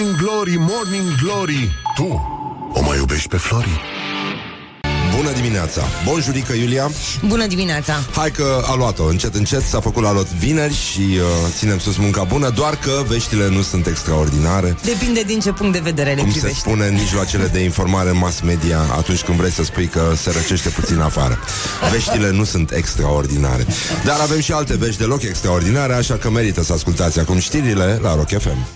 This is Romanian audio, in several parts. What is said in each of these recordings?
Morning Glory, Morning Glory Tu o mai iubești pe Flori? Bună dimineața! Bonjurică, Iulia! Bună dimineața! Hai că a luat-o, încet, încet, s-a făcut la lot vineri și uh, ținem sus munca bună, doar că veștile nu sunt extraordinare. Depinde din ce punct de vedere le Cum privești. se spune în mijloacele de informare mass media atunci când vrei să spui că se răcește puțin afară. Veștile nu sunt extraordinare. Dar avem și alte vești deloc extraordinare, așa că merită să ascultați acum știrile la Rock FM.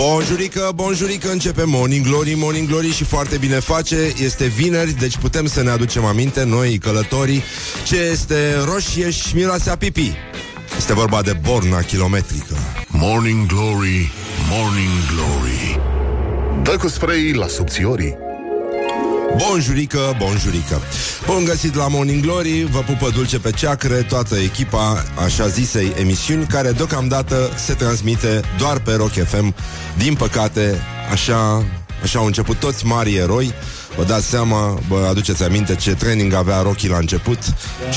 Bonjurică, bonjurică, începe Morning Glory, Morning Glory și foarte bine face. Este vineri, deci putem să ne aducem aminte, noi călătorii, ce este roșie și miroase a pipi. Este vorba de borna kilometrică. Morning Glory, Morning Glory Dă cu spray la subțiorii Bonjurică, bonjurică. Bun găsit la Morning Glory. Vă pupă dulce pe ceacre Toată echipa așa zisei emisiuni Care deocamdată se transmite doar pe Rock FM Din păcate Așa, așa au început toți mari eroi Vă dați seama, vă aduceți aminte ce training avea Rocky la început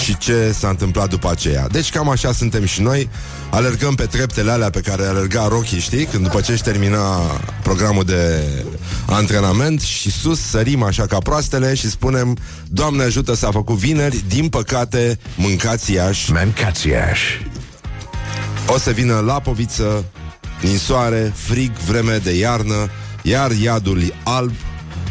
și ce s-a întâmplat după aceea. Deci cam așa suntem și noi, alergăm pe treptele alea pe care alerga Rocky, știi? Când după ce își termina programul de antrenament și sus sărim așa ca proastele și spunem Doamne ajută s-a făcut vineri, din păcate mâncați Iași, Mancațiaș o să vină lapoviță, ninsoare, frig, vreme de iarnă, iar iadul e alb,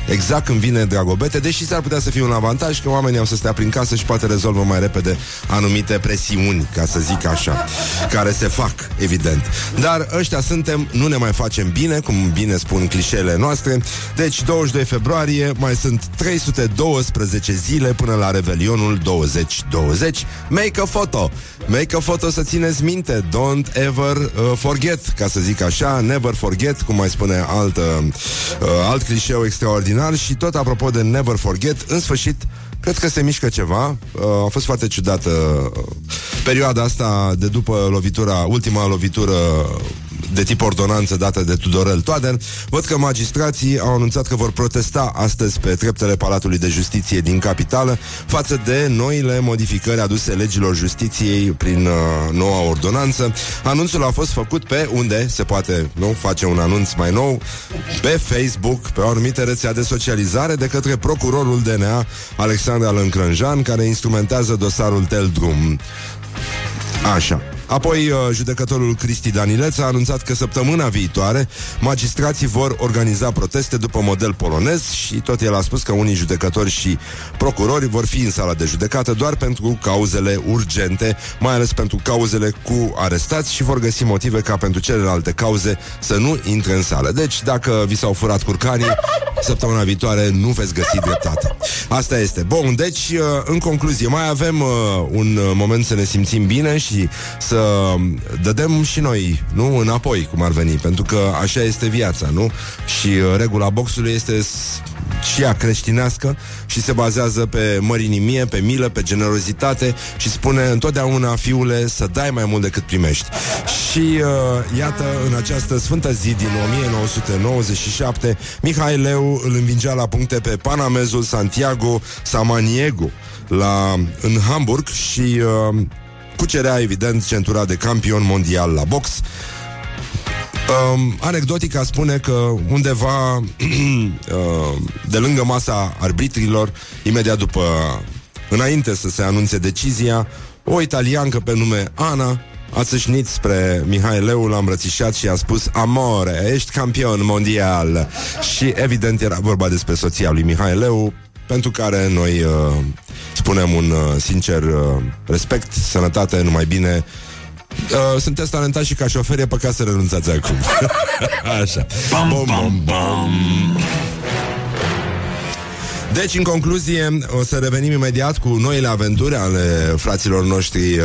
exact când vine Dragobete, deși s-ar putea să fie un avantaj că oamenii au să stea prin casă și poate rezolvă mai repede anumite presiuni, ca să zic așa, care se fac, evident. Dar ăștia suntem, nu ne mai facem bine, cum bine spun clișeele noastre, deci 22 februarie mai sunt 312 zile până la Revelionul 2020. Make a photo! Make a photo să țineți minte, don't ever uh, forget, ca să zic așa, never forget, cum mai spune alt, uh, uh, alt clișeu extraordinar și tot apropo de never forget, în sfârșit, Cred că se mișcă ceva. Uh, a fost foarte ciudată uh, perioada asta de după lovitura, ultima lovitură de tip ordonanță dată de Tudorel Toader. Văd că magistrații au anunțat că vor protesta astăzi pe treptele Palatului de Justiție din capitală față de noile modificări aduse legilor justiției prin uh, noua ordonanță. Anunțul a fost făcut pe unde se poate nu face un anunț mai nou pe Facebook, pe o anumită rețea de socializare de către procurorul DNA Alexandra Lâncrânjan, care instrumentează dosarul Teldrum. Așa. Apoi, uh, judecătorul Cristi Danileț a anunțat că săptămâna viitoare magistrații vor organiza proteste după model polonez și tot el a spus că unii judecători și procurori vor fi în sala de judecată doar pentru cauzele urgente, mai ales pentru cauzele cu arestați și vor găsi motive ca pentru celelalte cauze să nu intre în sală. Deci, dacă vi s-au furat curcanii, săptămâna viitoare nu veți găsi dreptate. Asta este. Bun, deci, uh, în concluzie, mai avem uh, un uh, moment să ne simțim bine și să dădem și noi, nu, înapoi, cum ar veni, pentru că așa este viața, nu? Și uh, regula boxului este s- și ea creștinească și se bazează pe mărinimie, pe milă, pe generozitate și spune întotdeauna, fiule, să dai mai mult decât primești. Și uh, iată, în această sfântă zi din 1997, Mihai Leu îl învingea la puncte pe panamezul Santiago Samaniego la, în Hamburg și uh, cucerea, evident, centura de campion mondial la box. Um, anecdotica spune că undeva uh, de lângă masa arbitrilor, imediat după, înainte să se anunțe decizia, o italiancă pe nume Ana a țâșnit spre Mihai Leu, l-a îmbrățișat și a spus Amore, ești campion mondial Și evident era vorba despre soția lui Mihai Leu Pentru care noi uh, spunem un uh, sincer uh, respect, sănătate, numai bine Uh, sunteți talentați și ca șoferi, e păcat să renunțați acum. Așa. Bam, bam, bam. Deci, în concluzie, o să revenim imediat cu noile aventuri ale fraților noștri uh,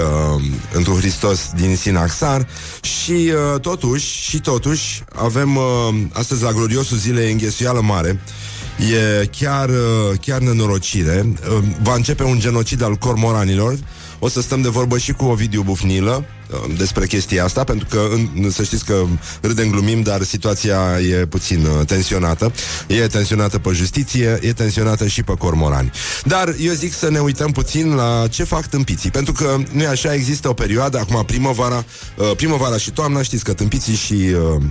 într Hristos din Sinaxar și uh, totuși, și totuși, avem uh, astăzi la gloriosul zilei înghesuială mare. E chiar, uh, chiar nenorocire. Uh, va începe un genocid al cormoranilor, O să stăm de vorbă și cu Ovidiu Bufnilă uh, despre chestia asta, pentru că în, să știți că râdem, glumim, dar situația e puțin uh, tensionată. E tensionată pe justiție, e tensionată și pe cormorani. Dar eu zic să ne uităm puțin la ce fac tâmpiții, pentru că nu e așa, există o perioadă, acum primăvara, uh, primăvara și toamna, știți că tâmpiții și uh,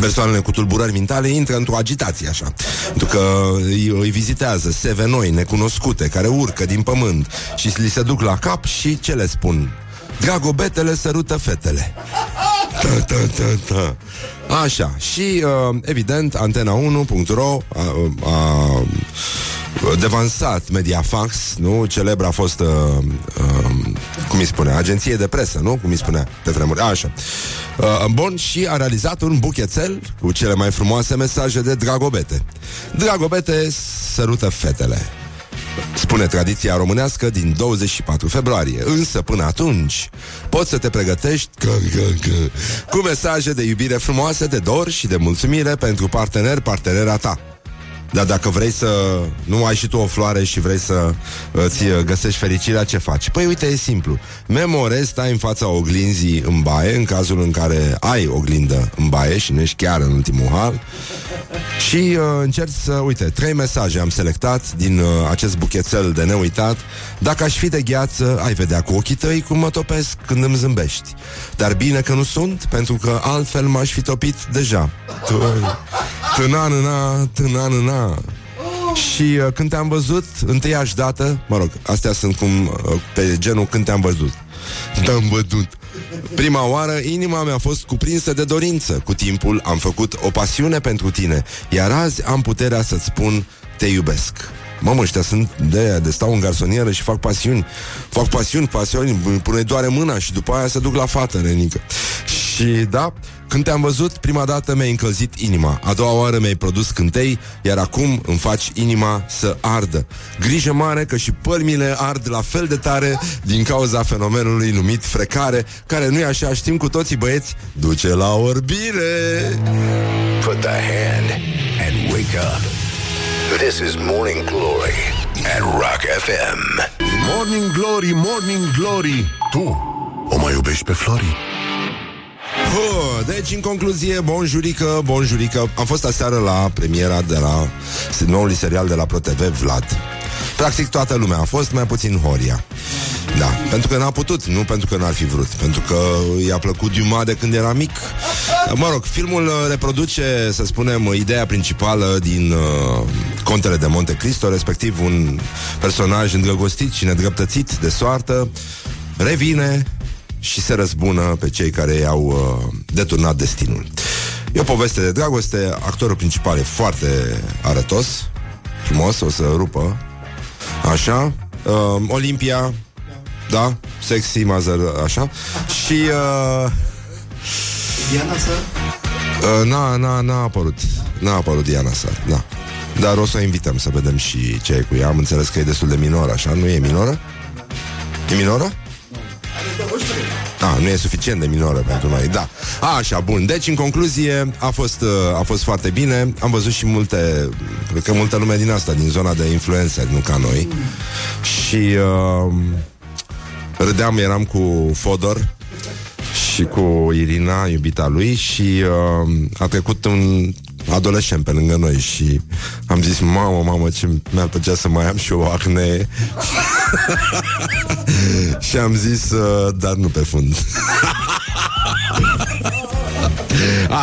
persoanele cu tulburări mentale intră într-o agitație așa Pentru că îi, îi vizitează seve noi, necunoscute, care urcă din pământ Și li se duc la cap și ce le spun? Dragobetele sărută fetele ta, ta, ta, ta. Așa, și uh, evident Antena1.ro a, a devansat Mediafax, nu? Celebra a fost, uh, uh, cum îi spune, agenție de presă, nu? Cum îi spunea pe vremuri. Așa. Uh, bun, și a realizat un buchețel cu cele mai frumoase mesaje de dragobete. Dragobete sărută fetele. Spune tradiția românească din 24 februarie. Însă, până atunci, poți să te pregătești că, că, că, cu mesaje de iubire frumoase, de dor și de mulțumire pentru partener, partenera ta. Dar dacă vrei să nu ai și tu o floare și vrei să îți găsești fericirea, ce faci? Păi uite, e simplu. Memorezi, stai în fața oglinzii în baie, în cazul în care ai oglindă în baie și nu ești chiar în ultimul hal. Și uh, încerci să, uite, trei mesaje am selectat din uh, acest buchețel de neuitat. Dacă aș fi de gheață, ai vedea cu ochii tăi cum mă topesc când îmi zâmbești. Dar bine că nu sunt, pentru că altfel m-aș fi topit deja. Tânanâna, tânanâna. Și uh, când te-am văzut, întâiași dată, mă rog, astea sunt cum uh, pe genul când te-am văzut. Te-am văzut. Prima oară, inima mea a fost cuprinsă de dorință. Cu timpul am făcut o pasiune pentru tine, iar azi am puterea să-ți spun te iubesc. Mamă, ăștia sunt de aia, de stau în garsonieră și fac pasiuni. Fac pasiuni, pasiuni, pune doare mâna și după aia se duc la fată, Renică. Și da, când te-am văzut, prima dată mi-ai încălzit inima, a doua oară mi-ai produs cântei, iar acum îmi faci inima să ardă. Grijă mare că și pălmile ard la fel de tare din cauza fenomenului numit frecare, care nu e așa, știm cu toții băieți, duce la orbire. Put the hand and wake up. This is Morning Glory at Rock FM. Morning Glory, Morning Glory Tu o mai iubești pe Flori? Oh, deci, în concluzie, bonjurică, bonjurică. Am fost aseară la premiera de la noului serial de la ProTV, Vlad. Practic toată lumea a fost, mai puțin Horia. Da, pentru că n-a putut, nu pentru că n-ar fi vrut. Pentru că i-a plăcut Duma de când era mic. Mă rog, filmul uh, reproduce, să spunem, ideea principală din uh, Contele de Monte Cristo Respectiv un personaj îndrăgostit și nedreptățit de soartă Revine și se răzbună pe cei care i-au uh, deturnat destinul. E o poveste de dragoste, actorul principal e foarte arătos, frumos, o să rupă, așa, uh, Olimpia, da, sexy, mother, așa, și... Uh, Diana Sar? Uh, n-a, n-a, n-a apărut, n-a apărut Diana Sar, da. Dar o să o invităm să vedem și ce e cu ea. Am înțeles că e destul de minoră, așa, nu e minoră? E minoră? Da, nu e suficient de minoră pentru noi, da. A, așa, bun. Deci, în concluzie, a fost, uh, a fost foarte bine. Am văzut și multe, cred că multă lume din asta, din zona de influencer, nu ca noi. Și uh, râdeam, eram cu Fodor și cu Irina, iubita lui, și uh, a trecut un adolescent pe lângă noi și am zis, mamă, mamă, ce mi-ar plăcea să mai am și o acne. și am zis, uh, dar nu pe fund.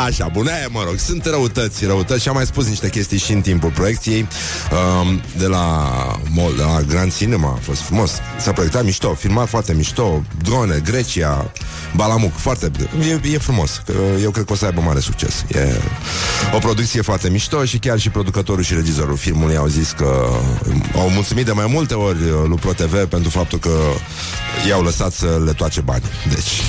Așa, bun, aia, mă rog, sunt răutăți, răutăți și am mai spus niște chestii și în timpul proiecției um, de la mall, de la Grand Cinema, a fost frumos. S-a proiectat mișto, filmat foarte mișto, drone, Grecia, Balamuc, foarte, e, e frumos. Eu cred că o să aibă mare succes. E o producție foarte mișto și chiar și producătorul și regizorul filmului au zis că au mulțumit de mai multe ori lui ProTV pentru faptul că i-au lăsat să le toace bani. Deci,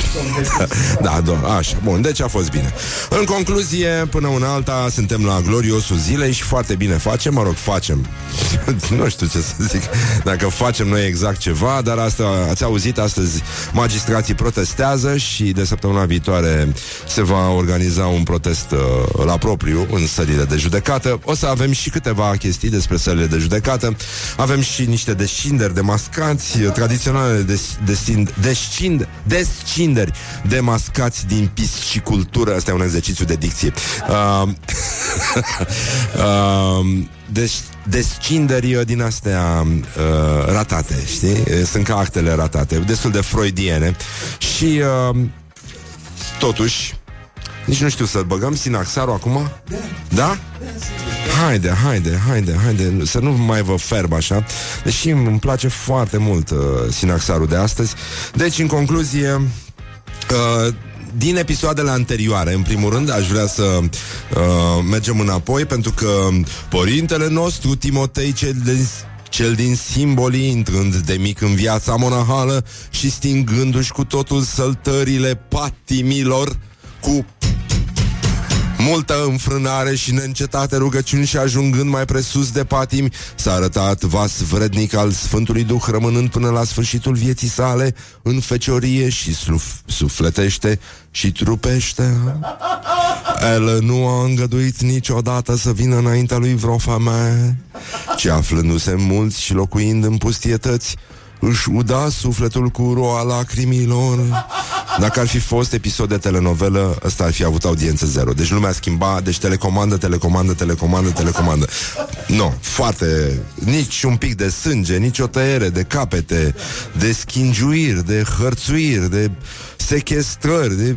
da, do- așa, bun, deci a fost bine. Bine. În concluzie, până una alta, suntem la gloriosul zilei și foarte bine facem, mă rog, facem. nu știu ce să zic, dacă facem noi exact ceva, dar asta ați auzit astăzi, magistrații protestează și de săptămâna viitoare se va organiza un protest uh, la propriu în sălile de judecată. O să avem și câteva chestii despre sălile de judecată. Avem și niște descinderi de mascați uh, tradiționale des, descind, descind, descinderi de mascați din piscicultură. Asta e un exercițiu de dicție. Uh, uh, deci, descinderi uh, din astea uh, ratate, știi? Sunt ca actele ratate, destul de freudiene. Și uh, totuși, nici nu știu să-l băgăm Sinaxarul acum? Da? da? Haide, haide, haide, haide Să nu mai vă ferb așa Deși îmi place foarte mult uh, Sinaxarul de astăzi Deci, în concluzie uh, din episoadele anterioare, în primul rând, aș vrea să uh, mergem înapoi, pentru că părintele nostru, Timotei, cel de cel din simbolii, intrând de mic în viața monahală și stingându-și cu totul săltările patimilor cu multă înfrânare și neîncetate rugăciuni și ajungând mai presus de patimi, s-a arătat vas vrednic al Sfântului Duh, rămânând până la sfârșitul vieții sale în feciorie și suf- sufletește și trupește. El nu a îngăduit niciodată să vină înaintea lui vreo femeie, ci aflându-se mulți și locuind în pustietăți, își uda sufletul cu roa lacrimilor. Dacă ar fi fost episod de telenovelă, ăsta ar fi avut audiență zero. Deci lumea schimba, deci telecomandă, telecomandă, telecomandă, telecomandă. Nu, no, foarte... Nici un pic de sânge, nici o tăiere de capete, de schingiuiri, de hărțuiri, de sechestrări, de...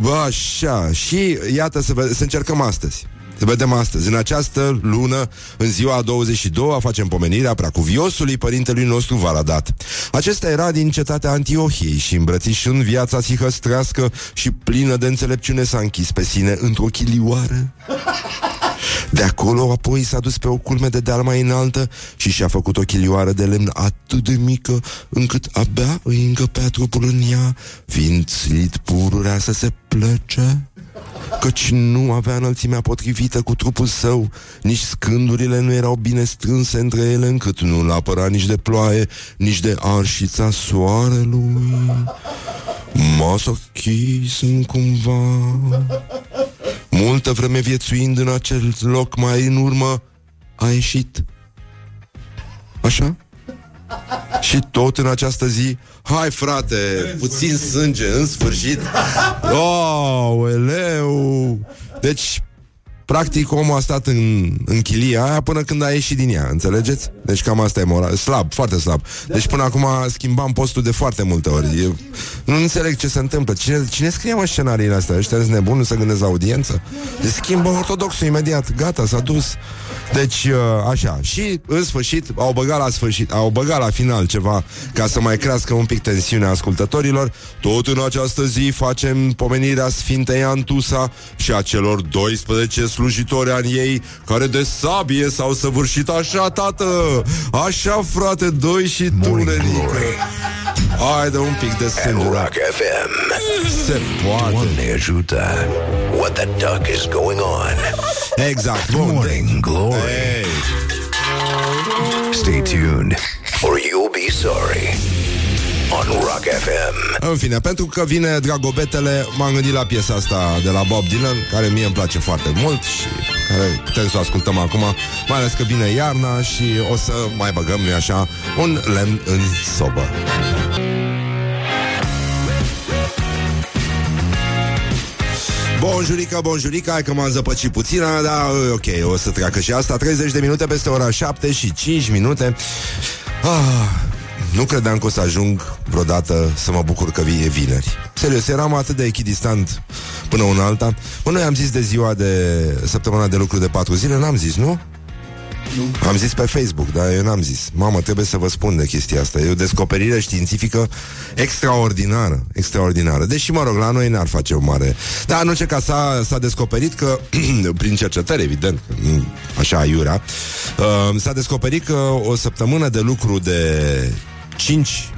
Bă, așa. Și iată să, ve- să încercăm astăzi. Să vedem astăzi. În această lună, în ziua a 22 facem pomenirea preacuviosului părintelui nostru Valadat. Acesta era din cetatea Antiohiei și îmbrățișând viața sihăstrească și plină de înțelepciune s-a închis pe sine într-o chilioară. De acolo apoi s-a dus pe o culme de deal mai înaltă și și-a făcut o chilioară de lemn atât de mică încât abia îi încăpea trupul în ea, fiind silit pururea să se plece căci nu avea înălțimea potrivită cu trupul său, nici scândurile nu erau bine strânse între ele, încât nu-l apăra nici de ploaie, nici de arșița soarelui. Masochism cumva. Multă vreme viețuind în acel loc mai în urmă, a ieșit. Așa? Și tot în această zi Hai frate, puțin sânge În sfârșit Oh, eleu Deci Practic, omul a stat în, în chilia aia până când a ieșit din ea, înțelegeți? Deci cam asta e moral. Slab, foarte slab. Deci până acum schimbam postul de foarte multe ori. Eu nu înțeleg ce se întâmplă. Cine, cine scrie mă scenariile astea? Ăștia sunt nebuni, nu se gândesc la audiență? Deci schimbă ortodoxul imediat. Gata, s-a dus. Deci, uh, așa. Și, în sfârșit, au băgat la sfârșit, au băgat la final ceva ca să mai crească un pic tensiunea ascultătorilor. Tot în această zi facem pomenirea Sfintei Antusa și a celor 12 slujitori ani ei care de sabie s-au săvârșit așa, tată! Așa, frate, doi și tu, Renică! Haide un pic de sânge, Rock FM. Se poate. Doamne ajută. What the duck is going on? Exact. Bun. Morning Glory. Hey. Stay tuned or you'll be sorry. On Rock FM. În fine, pentru că vine Dragobetele, m-am gândit la piesa asta de la Bob Dylan, care mie îmi place foarte mult și care putem să o ascultăm acum, mai ales că vine iarna și o să mai băgăm, nu așa, un lemn în sobă. Bonjurica, bonjurica, hai că m-am zăpăcit puțin, dar ok, o să treacă și asta. 30 de minute peste ora 7 și 5 minute. Ah, Nu credeam că o să ajung vreodată să mă bucur că vie vineri. Serios, eram atât de echidistant până una alta. Mă, noi am zis de ziua de săptămâna de lucru de 4 zile, n-am zis, nu? Nu. Am zis pe Facebook, dar eu n-am zis. Mamă, trebuie să vă spun de chestia asta. E o descoperire științifică extraordinară. Extraordinară. Deși, mă rog, la noi n-ar face o mare... Dar, în orice caz, s-a, s-a descoperit că, prin cercetări, evident, nu așa aiurea, uh, s-a descoperit că o săptămână de lucru de 5,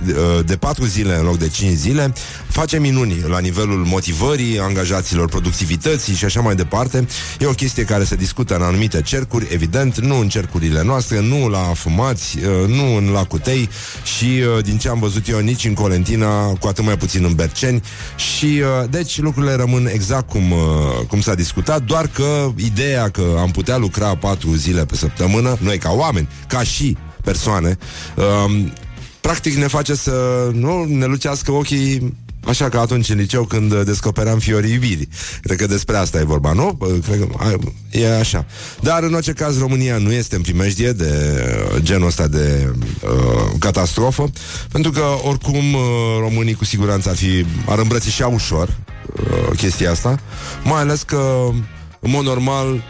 de 4 zile în loc de 5 zile, face minuni la nivelul motivării angajaților, productivității și așa mai departe. E o chestie care se discută în anumite cercuri, evident, nu în cercurile noastre, nu la fumați, nu în lacutei și din ce am văzut eu nici în Colentina, cu atât mai puțin în Berceni și deci lucrurile rămân exact cum, cum s-a discutat, doar că ideea că am putea lucra 4 zile pe săptămână, noi ca oameni, ca și persoane, um, practic ne face să nu ne lucească ochii Așa ca atunci în liceu când descoperam fiorii iubirii. Cred că despre asta e vorba, nu? Cred că e așa. Dar în orice caz România nu este în primejdie de uh, genul ăsta de uh, catastrofă, pentru că oricum uh, românii cu siguranță ar fi ar îmbrățișa ușor uh, chestia asta, mai ales că în mod normal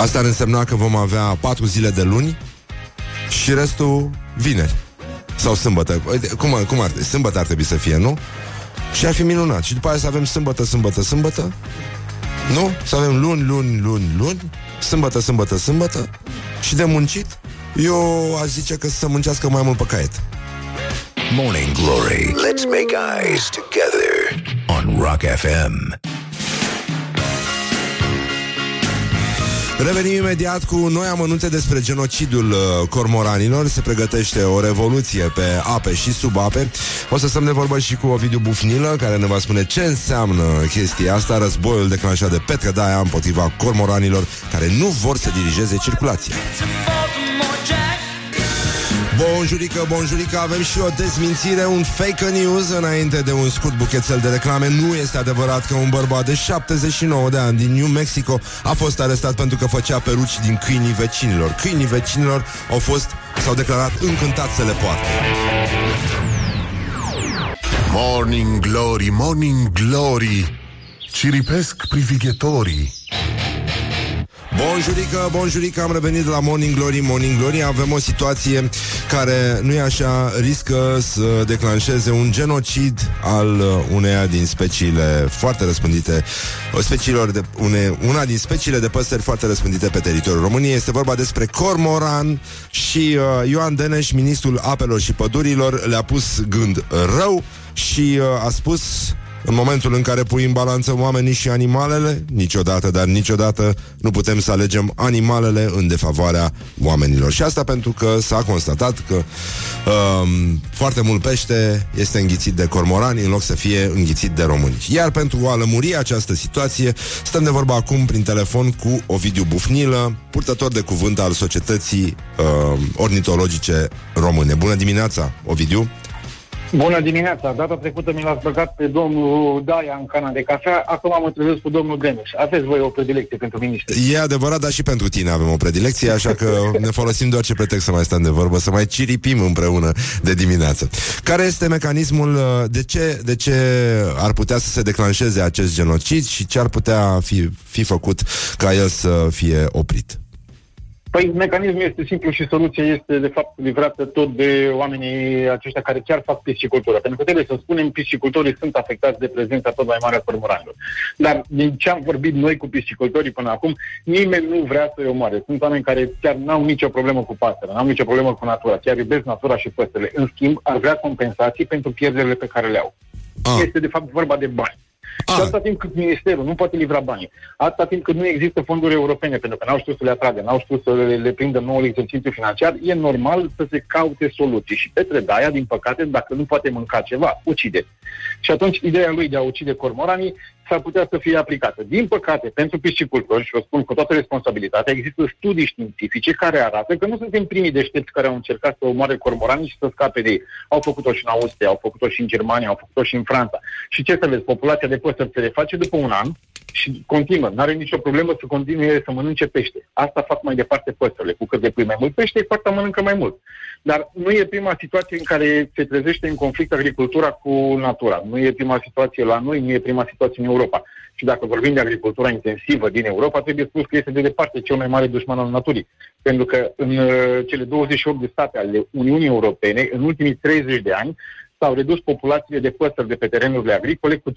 asta ar însemna că vom avea patru zile de luni și restul vineri. Sau sâmbătă. Cum, cum ar, sâmbătă ar trebui să fie, nu? Și ar fi minunat. Și după aia să avem sâmbătă, sâmbătă, sâmbătă. Nu? Să avem luni, luni, luni, luni. Sâmbătă, sâmbătă, sâmbătă. Și de muncit, eu aș zice că să muncească mai mult pe caiet. Morning Glory. Let's make eyes together on Rock FM. Revenim imediat cu noi amănunte despre genocidul uh, cormoranilor. Se pregătește o revoluție pe ape și sub ape. O să stăm de vorbă și cu Ovidiu Bufnilă, care ne va spune ce înseamnă chestia asta, războiul declanșat de Petre Daia împotriva cormoranilor care nu vor să dirigeze circulația. Bonjurică, bonjurică, avem și o dezmințire, un fake news înainte de un scurt buchețel de reclame. Nu este adevărat că un bărbat de 79 de ani din New Mexico a fost arestat pentru că făcea peruci din câinii vecinilor. Câinii vecinilor au fost, s-au declarat încântați să le poartă. Morning Glory, Morning Glory, ciripesc privighetorii. Bonjurică, bonjurică, am revenit la Morning Glory, Morning Glory Avem o situație care, nu e așa, riscă să declanșeze un genocid al uh, uneia din speciile foarte răspândite uh, speciilor de, une, Una din speciile de păsări foarte răspândite pe teritoriul României. Este vorba despre cormoran și uh, Ioan Deneș, ministrul apelor și pădurilor Le-a pus gând rău și uh, a spus în momentul în care pui în balanță oamenii și animalele, niciodată, dar niciodată nu putem să alegem animalele în defavoarea oamenilor. Și asta pentru că s-a constatat că um, foarte mult pește este înghițit de cormorani în loc să fie înghițit de români. Iar pentru a lămuri această situație, stăm de vorba acum prin telefon cu Ovidiu Bufnilă, purtător de cuvânt al Societății uh, Ornitologice Române. Bună dimineața, Ovidiu! Bună dimineața! Data trecută mi l-ați băgat pe domnul Daia în cana de cafea, acum mă trezesc cu domnul Denuș. Aveți voi o predilecție pentru ministri. E adevărat, dar și pentru tine avem o predilecție, așa că ne folosim de orice pretext să mai stăm de vorbă, să mai ciripim împreună de dimineață. Care este mecanismul, uh, de ce, de ce ar putea să se declanșeze acest genocid și ce ar putea fi, fi făcut ca el să fie oprit? Păi mecanismul este simplu și soluția este de fapt livrată tot de oamenii aceștia care chiar fac piscicultură. Pentru că trebuie să spunem, piscicultorii sunt afectați de prezența tot mai mare a cormoranilor. Dar din ce am vorbit noi cu piscicultorii până acum, nimeni nu vrea să-i omoare. Sunt oameni care chiar n-au nicio problemă cu pasărea, n-au nicio problemă cu natura, chiar iubesc natura și păsările. În schimb, ar vrea compensații pentru pierderile pe care le au. Ah. Este de fapt vorba de bani. Ah. Și atâta timp cât Ministerul nu poate livra banii, atâta timp cât nu există fonduri europene, pentru că n-au știut să le atragă, n-au știut să le, le prindă noul exercițiu financiar, e normal să se caute soluții. Și Petre Daia, din păcate, dacă nu poate mânca ceva, ucide. Și atunci ideea lui de a ucide cormoranii s-ar putea să fie aplicată. Din păcate, pentru piscicultori, și o spun cu toată responsabilitatea, există studii științifice care arată că nu suntem primii deștepți care au încercat să omoare cormoranii și să scape de ei. Au făcut-o și în Austria, au făcut-o și în Germania, au făcut-o și în Franța. Și ce să vezi, populația de păsări se reface după un an și continuă. Nu are nicio problemă să continue să mănânce pește. Asta fac mai departe păsările. Cu cât de pui mai mult pește, cu atât mănâncă mai mult. Dar nu e prima situație în care se trezește în conflict agricultura cu natura. Nu e prima situație la noi, nu e prima situație în Europa. Și dacă vorbim de agricultura intensivă din Europa, trebuie spus că este de departe cel mai mare dușman al naturii. Pentru că în uh, cele 28 de state ale Uniunii Europene, în ultimii 30 de ani, s-au redus populațiile de păsări de pe terenurile agricole cu 55%.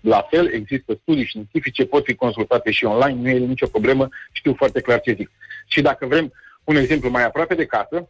La fel, există studii științifice, pot fi consultate și online, nu e nicio problemă, știu foarte clar ce zic. Și dacă vrem un exemplu mai aproape de casă,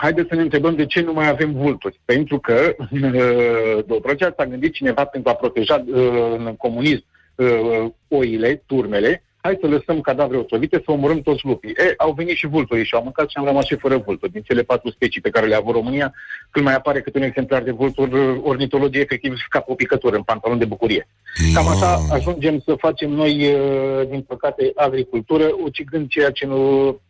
haideți să ne întrebăm de ce nu mai avem vulturi. Pentru că în uh, Dobrogea s-a gândit cineva pentru a proteja uh, în comunism uh, oile, turmele, hai să lăsăm cadavre otrăvite, să omorâm toți lupii. E, au venit și vulturii și au mâncat și am rămas și fără vulturi. Din cele patru specii pe care le avut România, când mai apare câte un exemplar de vulturi, ornitologii efectiv scapă o picătură în pantalon de bucurie. Cam așa ajungem să facem noi, uh, din păcate, agricultură, ucigând ceea ce nu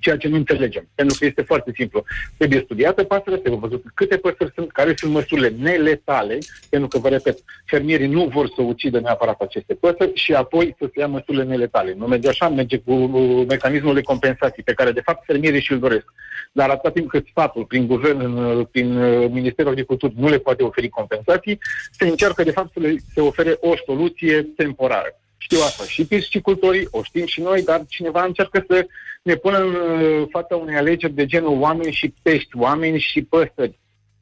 ceea ce nu înțelegem. Pentru că este foarte simplu. Trebuie studiată pasărea, trebuie văzut câte păsări sunt, care sunt măsurile neletale, pentru că, vă repet, fermierii nu vor să ucidă neapărat aceste păsări și apoi să se ia măsurile neletale. Nu merge așa, merge cu mecanismul de compensații pe care, de fapt, fermierii și-l doresc. Dar atâta timp cât statul, prin guvern, prin uh, Ministerul Agriculturii, nu le poate oferi compensații, se încearcă, de fapt, să le se ofere o soluție temporară. Știu asta și piscicultorii, o știm și noi, dar cineva încearcă să ne pună în uh, fața unei alegeri de genul oameni și pești, oameni și păsări.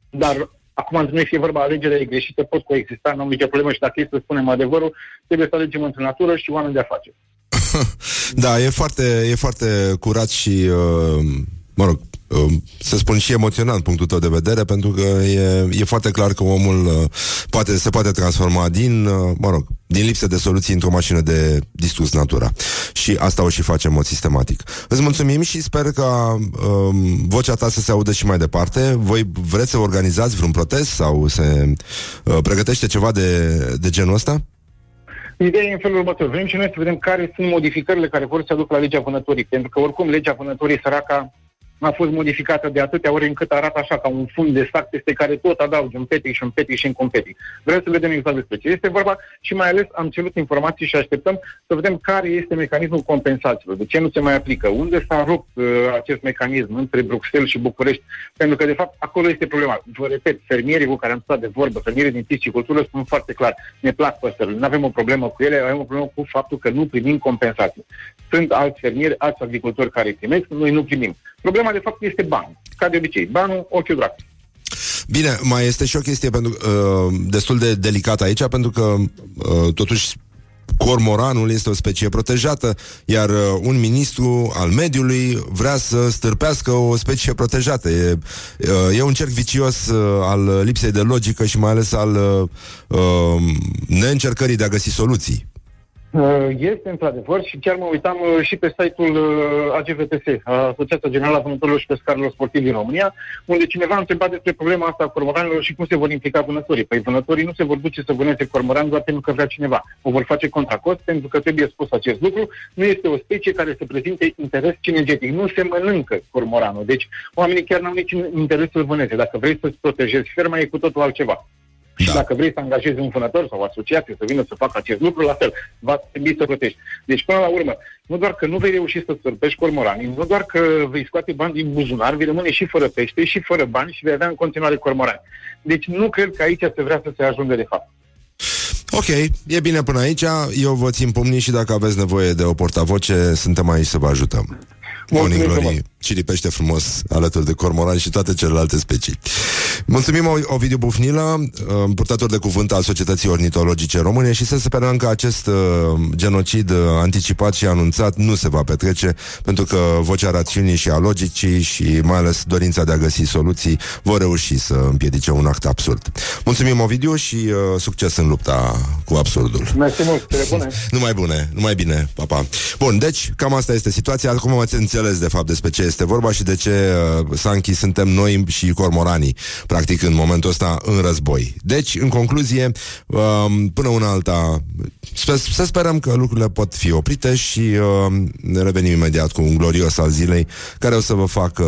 Dar acum nu fie vorba, alegerea e greșită, pot coexista, nu am nicio problemă și dacă e să spunem adevărul, trebuie să alegem între natură și oameni de afaceri. da, e foarte, e foarte curat și, uh, mă rog, Um, să spun și emoționant punctul tău de vedere, pentru că e, e foarte clar că omul uh, poate, se poate transforma din, uh, mă rog, din lipsă de soluții într-o mașină de distrus natura. Și asta o și facem în mod sistematic. Îți mulțumim și sper că um, vocea ta să se audă și mai departe. Voi vreți să organizați vreun protest sau se uh, pregătește ceva de, de genul ăsta? Ideea e în felul următor. Vrem și noi să vedem care sunt modificările care vor să aducă la legea vânătorii. Pentru că oricum legea vânătorii săraca a fost modificată de atâtea ori încât arată așa ca un fund de sac peste care tot adaugi un petic și un petic și un petic. Vreau să vedem exact despre ce este vorba și mai ales am cerut informații și așteptăm să vedem care este mecanismul compensațiilor, de ce nu se mai aplică, unde s-a rupt uh, acest mecanism între Bruxelles și București, pentru că de fapt acolo este problema. Vă repet, fermierii cu care am stat de vorbă, fermierii din piscicultură spun foarte clar, ne plac păsările, nu avem o problemă cu ele, avem o problemă cu faptul că nu primim compensații. Sunt alți fermieri, alți agricultori care primesc, noi nu primim. Problema de fapt, este banul. Ca de obicei, banul, ochiul dracu. Bine, mai este și o chestie pentru, uh, destul de delicată aici, pentru că uh, totuși cormoranul este o specie protejată, iar uh, un ministru al mediului vrea să stârpească o specie protejată. E, uh, e un cerc vicios uh, al lipsei de logică și mai ales al uh, uh, neîncercării de a găsi soluții. Uh, este într-adevăr și chiar mă uitam uh, și pe site-ul uh, AGVTS, Asociația Generală a Vânătorilor și Pescarilor Sportivi din România, unde cineva a întrebat despre problema asta a cormoranilor și cum se vor implica vânătorii. Păi vânătorii nu se vor duce să vâneze cormoran doar pentru că vrea cineva. O vor face contra cost pentru că trebuie spus acest lucru. Nu este o specie care să prezinte interes cinegetic. Nu se mănâncă cormoranul. Deci oamenii chiar n-au niciun interes să-l vâneze. Dacă vrei să-ți protejezi ferma, e cu totul altceva. Și da. dacă vrei să angajezi un vânător sau o asociație să vină să facă acest lucru, la fel, va trebui să plătești. Deci, până la urmă, nu doar că nu vei reuși să sărbești cormoranii, nu doar că vei scoate bani din buzunar, vei rămâne și fără pește, și fără bani și vei avea în continuare cormorani. Deci nu cred că aici se vrea să se ajungă de fapt. Ok, e bine până aici. Eu vă țin pumnii și dacă aveți nevoie de o portavoce, suntem aici să vă ajutăm. Morning Glory și lipește frumos alături de cormoran și toate celelalte specii. Mulțumim Ovidiu Bufnilă, uh, purtător de cuvânt al Societății Ornitologice Române și să sperăm că acest uh, genocid uh, anticipat și anunțat nu se va petrece, pentru că vocea rațiunii și a logicii și mai ales dorința de a găsi soluții vor reuși să împiedice un act absurd. Mulțumim Ovidiu și uh, succes în lupta cu absurdul. Mersi mult, bune. numai bune, numai bine, papa. Pa. Bun, deci cam asta este situația. Acum ați înțeles de fapt despre ce este vorba și de ce uh, Sanchi suntem noi și cormoranii, practic în momentul ăsta în război. Deci, în concluzie, uh, până una alta, să, să sperăm că lucrurile pot fi oprite și uh, ne revenim imediat cu un glorios al zilei care o să vă facă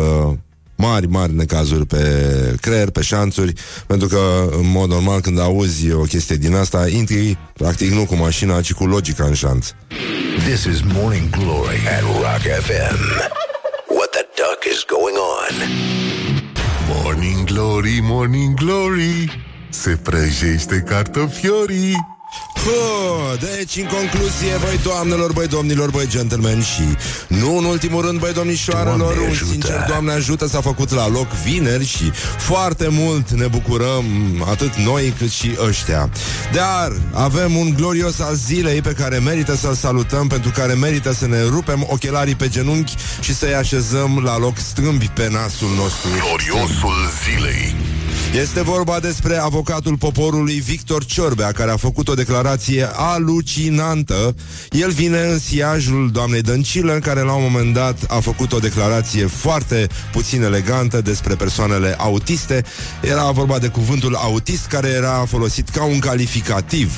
mari, mari necazuri pe creier, pe șanțuri, pentru că, în mod normal, când auzi o chestie din asta, intri, practic, nu cu mașina, ci cu logica în șanț. This is Morning Glory at Rock FM duck is going on. Morning Glory, Morning Glory, se prăjește cartofiorii. Huh, deci, în concluzie, băi doamnelor, băi domnilor, băi gentlemen și nu în ultimul rând, băi domnișoarelor, Doamne un ajută. sincer Doamne ajută s-a făcut la loc vineri și foarte mult ne bucurăm, atât noi cât și ăștia. Dar avem un glorios al zilei pe care merită să-l salutăm, pentru care merită să ne rupem ochelarii pe genunchi și să-i așezăm la loc strâmbi pe nasul nostru. Gloriosul zilei. Este vorba despre avocatul poporului Victor Ciorbea, care a făcut o declarație alucinantă. El vine în siajul doamnei Dăncilă, care la un moment dat a făcut o declarație foarte puțin elegantă despre persoanele autiste. Era vorba de cuvântul autist, care era folosit ca un calificativ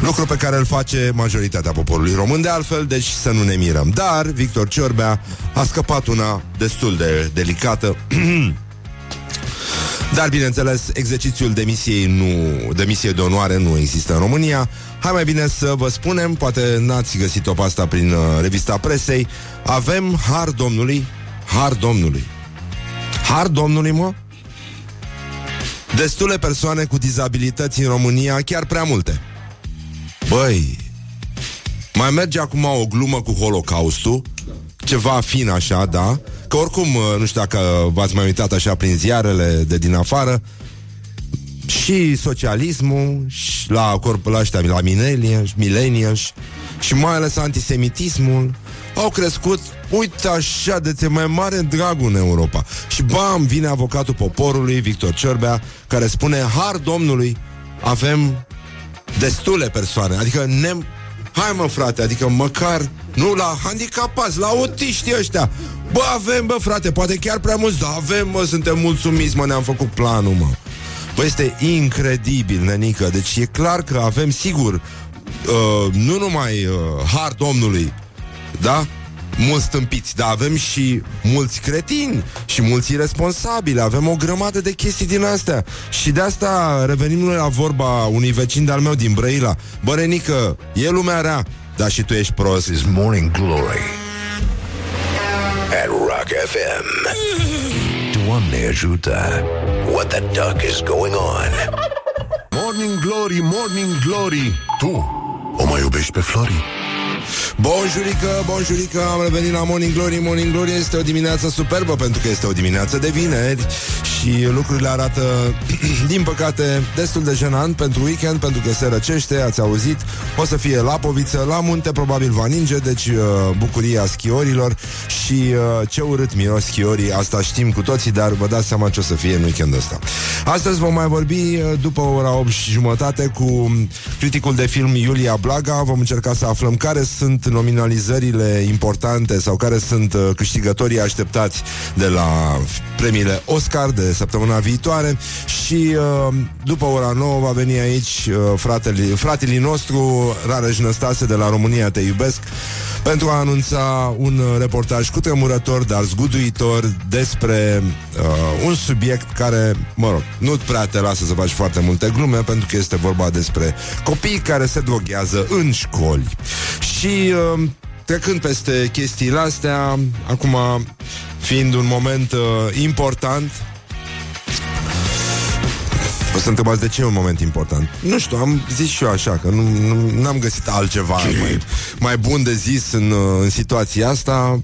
Lucru pe care îl face majoritatea poporului român De altfel, deci să nu ne mirăm Dar Victor Ciorbea a scăpat una destul de delicată Dar, bineînțeles, exercițiul demisiei nu, demisie de onoare nu există în România. Hai mai bine să vă spunem, poate n-ați găsit-o pe asta prin uh, revista presei, avem har Domnului, har Domnului. Har Domnului, mă? Destule persoane cu dizabilități în România, chiar prea multe. Băi, mai merge acum o glumă cu Holocaustul, ceva fin așa, da? Că oricum, uh, nu știu dacă v-ați mai uitat așa prin ziarele de din afară, și socialismul, și la corpul ăștia, la mileniași, mileniași, și mai ales antisemitismul, au crescut, uite așa, de ți mai mare dragul în Europa. Și bam, vine avocatul poporului, Victor Ciorbea, care spune, har Domnului, avem destule persoane, adică ne... Hai mă frate, adică măcar nu la handicapați, la autiștii ăștia. Bă, avem, bă frate, poate chiar prea mulți Dar avem, mă, suntem mulțumiți, mă, ne-am făcut planul, mă. Bă, este incredibil, nenică. Deci e clar că avem, sigur uh, Nu numai uh, har Domnului Da? Mulți stâmpiți, dar avem și mulți cretini și mulți irresponsabili, avem o grămadă de chestii din astea. Și de asta revenim noi la vorba unui vecin de-al meu din Brăila. Bă, Renică, e lumea rea, dar și tu ești prost. This is Morning Glory at Rock FM. Doamne ajută! What the duck is going on? Morning Glory, Morning Glory Tu o mai iubești pe Flori? Bonjurică, bonjurică, am revenit la Morning Glory. Morning Glory este o dimineață superbă Pentru că este o dimineață de vineri Și lucrurile arată, din păcate Destul de jenant pentru weekend Pentru că se răcește, ați auzit. O să fie lapoviță, la munte probabil va ninge Deci uh, bucuria schiorilor. Și uh, ce urât miros schiorii Asta știm cu toții, dar vă dați seama ce o să fie în weekendul ăsta. Astăzi vom mai vorbi uh, după ora 8 și jumătate Cu criticul de film Iulia Blaga. Vom încerca să aflăm care sunt nominalizările importante sau care sunt uh, câștigătorii așteptați de la premiile Oscar de săptămâna viitoare și uh, după ora 9 va veni aici uh, fratele, fratele nostru Rareș Năstase de la România Te Iubesc pentru a anunța un uh, reportaj cu tremurător, dar zguduitor despre uh, un subiect care, mă rog, nu prea te lasă să faci foarte multe glume, pentru că este vorba despre copii care se droghează în școli. Și uh, trecând peste chestiile astea, acum fiind un moment uh, important, o să întrebați de ce e un moment important. Nu știu, am zis și eu așa, că nu, nu n-am găsit altceva mai, mai bun de zis în, uh, în situația asta.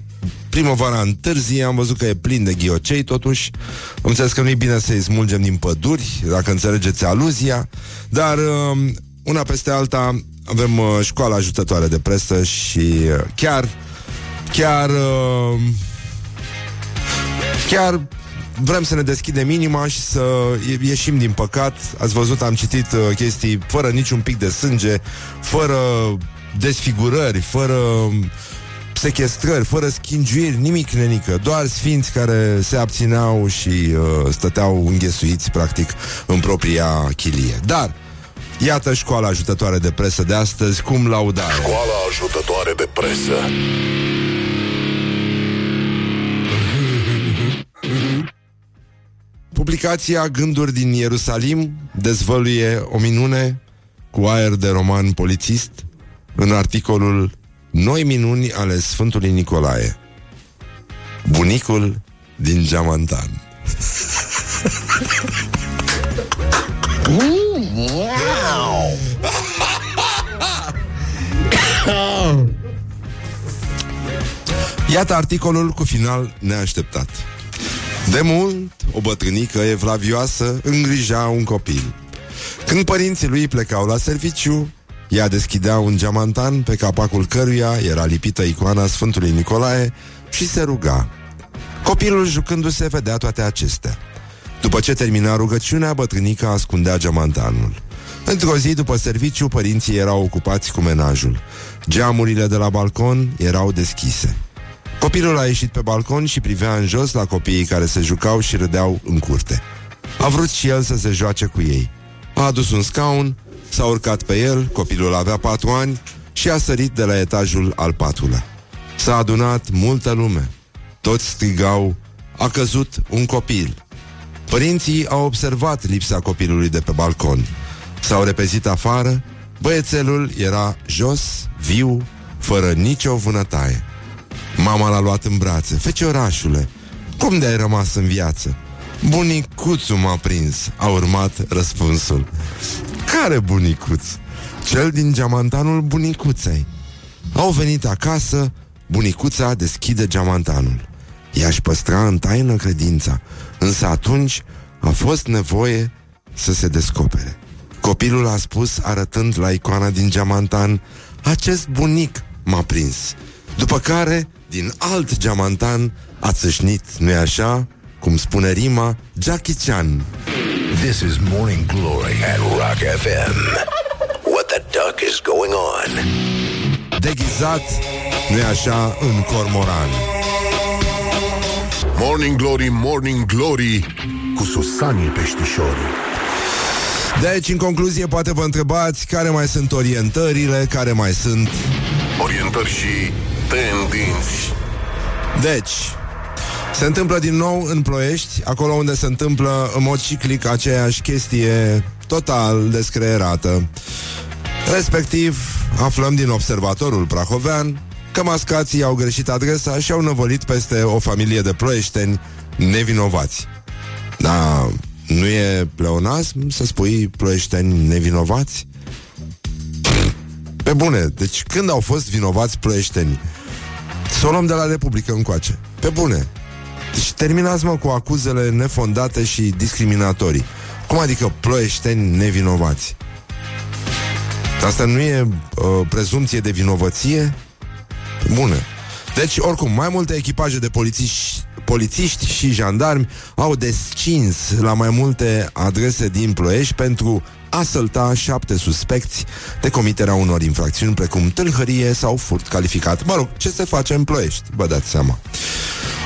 Primăvara întârzie, am văzut că e plin de ghiocei totuși. Am înțeles că nu e bine să-i smulgem din păduri, dacă înțelegeți aluzia. Dar uh, una peste alta avem uh, școala ajutătoare de presă și uh, chiar, chiar, uh, chiar vrem să ne deschidem inima și să ie- ieșim din păcat. Ați văzut, am citit uh, chestii fără niciun pic de sânge, fără desfigurări, fără sechestrări, fără schingiuiri, nimic nenică, doar sfinți care se abțineau și uh, stăteau înghesuiți, practic, în propria chilie. Dar, iată școala ajutătoare de presă de astăzi, cum laudare. Școala ajutătoare de presă Publicația Gânduri din Ierusalim dezvăluie o minune cu aer de roman polițist în articolul Noi minuni ale Sfântului Nicolae. Bunicul din Geamantan. Iată articolul cu final neașteptat. De mult, o bătrânică evlavioasă îngrija un copil. Când părinții lui plecau la serviciu, ea deschidea un geamantan pe capacul căruia era lipită icoana Sfântului Nicolae și se ruga. Copilul jucându-se vedea toate acestea. După ce termina rugăciunea, bătrânica ascundea geamantanul. Într-o zi după serviciu, părinții erau ocupați cu menajul. Geamurile de la balcon erau deschise. Copilul a ieșit pe balcon și privea în jos la copiii care se jucau și râdeau în curte. A vrut și el să se joace cu ei. A adus un scaun, s-a urcat pe el, copilul avea patru ani și a sărit de la etajul al patrulea. S-a adunat multă lume. Toți strigau, a căzut un copil. Părinții au observat lipsa copilului de pe balcon. S-au repezit afară, băiețelul era jos, viu, fără nicio vânătaie. Mama l-a luat în brațe. Feciorașule, cum de-ai rămas în viață? Bunicuțul m-a prins, a urmat răspunsul. Care bunicuț? Cel din geamantanul bunicuței. Au venit acasă, bunicuța deschide geamantanul. I-aș păstra în taină credința, însă atunci a fost nevoie să se descopere. Copilul a spus, arătând la icoana din geamantan, acest bunic m-a prins. După care, din alt geamantan, a țâșnit, nu-i așa? Cum spune rima, Jackie Chan. This is Morning Glory at Rock FM. What the duck is going on? Deghizat, nu-i așa, în cormoran. Morning Glory, Morning Glory Cu Susanii Peștișorii Deci, în concluzie, poate vă întrebați care mai sunt orientările, care mai sunt... Orientări și tendinți Deci, se întâmplă din nou în Ploiești, acolo unde se întâmplă în mod ciclic aceeași chestie total descreerată. Respectiv, aflăm din observatorul prahovean că mascații au greșit adresa și au năvălit peste o familie de ploieșteni nevinovați. Da, nu e pleonasm să spui ploieșteni nevinovați? Pe bune, deci când au fost vinovați ploieșteni? Să o luăm de la Republică încoace. Pe bune. Deci terminați mă cu acuzele nefondate și discriminatorii. Cum adică ploieșteni nevinovați? Asta nu e uh, prezumție de vinovăție? Bună. Deci, oricum, mai multe echipaje de polițiști, polițiști și jandarmi au descins la mai multe adrese din Ploiești pentru a sălta șapte suspecți de comiterea unor infracțiuni precum tâlhărie sau furt calificat. Mă rog, ce se face în Ploiești, vă dați seama.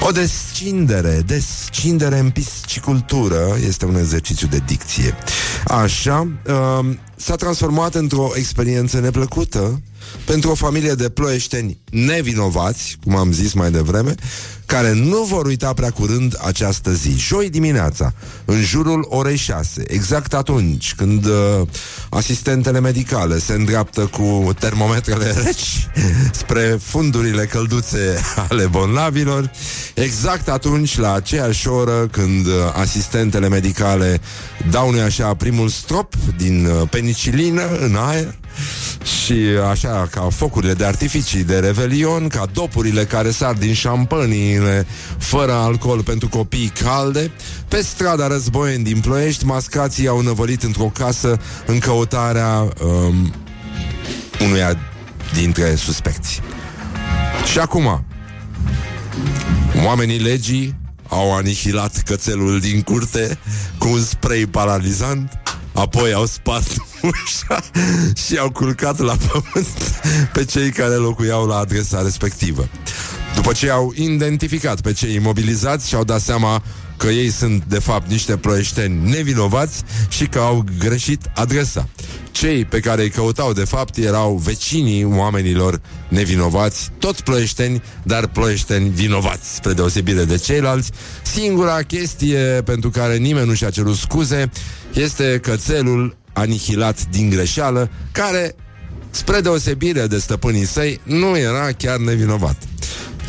O descindere, descindere în piscicultură este un exercițiu de dicție. Așa, uh, s-a transformat într-o experiență neplăcută pentru o familie de ploieșteni nevinovați, cum am zis mai devreme, care nu vor uita prea curând această zi. Joi dimineața, în jurul orei 6, exact atunci când uh, asistentele medicale se îndreaptă cu termometrele reci spre fundurile călduțe ale bonlavilor, exact atunci, la aceeași oră, când uh, asistentele medicale dau nu așa primul strop din uh, penicilină în aer, și așa ca focurile de artificii de revelion, ca dopurile care sar din șampaniile fără alcool pentru copii calde, pe strada Războieni din Ploiești, mascații au năvălit într-o casă în căutarea um, unuia dintre suspecți. Și acum, oamenii legii au anihilat cățelul din curte cu un spray paralizant Apoi au spart ușa și au culcat la pământ pe cei care locuiau la adresa respectivă. După ce au identificat pe cei imobilizați și au dat seama că ei sunt de fapt niște ploieșteni nevinovați și că au greșit adresa. Cei pe care îi căutau de fapt erau vecinii oamenilor nevinovați, tot ploieșteni, dar ploieșteni vinovați, spre deosebire de ceilalți. Singura chestie pentru care nimeni nu și-a cerut scuze este cățelul anihilat din greșeală, care, spre deosebire de stăpânii săi, nu era chiar nevinovat.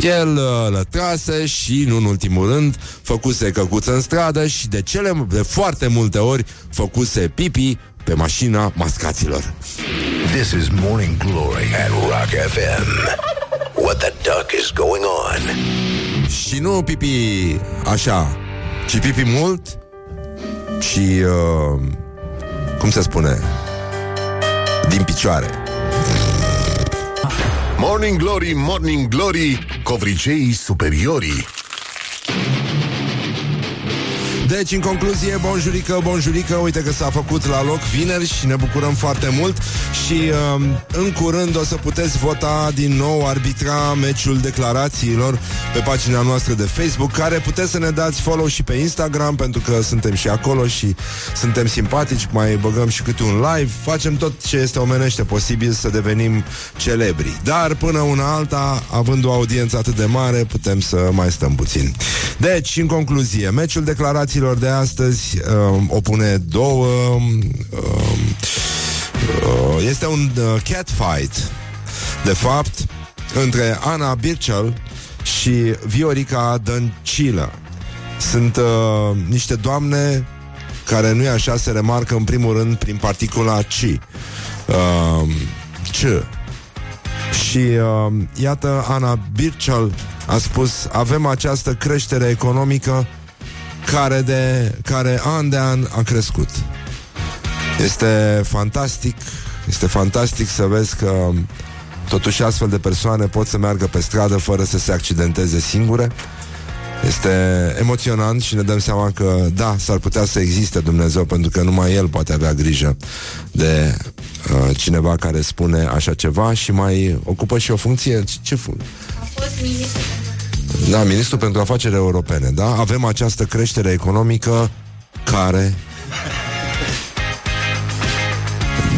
El uh, lătrase și, nu în ultimul rând, făcuse căcuță în stradă și de cele de foarte multe ori făcuse pipi pe mașina mascaților. This is Morning Glory at Rock FM. What the duck is going on? Și nu pipi așa, ci pipi mult și, uh, cum se spune, din picioare. Morning Glory, Morning Glory, covriceii superiorii. Deci, în concluzie, bonjurică, bonjurică, uite că s-a făcut la loc vineri și ne bucurăm foarte mult și uh, în curând o să puteți vota din nou arbitra meciul declarațiilor pe pagina noastră de Facebook, care puteți să ne dați follow și pe Instagram, pentru că suntem și acolo și suntem simpatici, mai băgăm și câte un live, facem tot ce este omenește posibil să devenim celebri. Dar până una alta, având o audiență atât de mare, putem să mai stăm puțin. Deci, în concluzie, meciul declarațiilor de astăzi uh, o pune două... Uh, uh, este un uh, catfight, de fapt, între Ana Birchel și Viorica Dăncilă. Sunt uh, niște doamne care nu e așa, se remarcă în primul rând prin particula C. Uh, C. Și uh, iată, Ana Birchel a spus avem această creștere economică care, de, care an de an a crescut. Este fantastic, este fantastic să vezi că totuși astfel de persoane pot să meargă pe stradă fără să se accidenteze singure. Este emoționant și ne dăm seama că, da, s-ar putea să existe Dumnezeu, pentru că numai El poate avea grijă de uh, cineva care spune așa ceva și mai ocupă și o funcție. Ce, ce funcție? A fost ministru da, ministru pentru afaceri europene, da? Avem această creștere economică care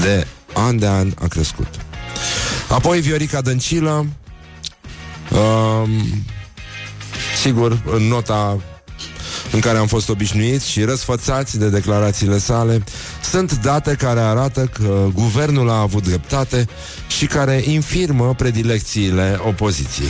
de an de an a crescut. Apoi Viorica Dăncilă um, Sigur, în nota în care am fost obișnuiți și răsfățați de declarațiile sale, sunt date care arată că guvernul a avut dreptate și care infirmă predilecțiile opoziției.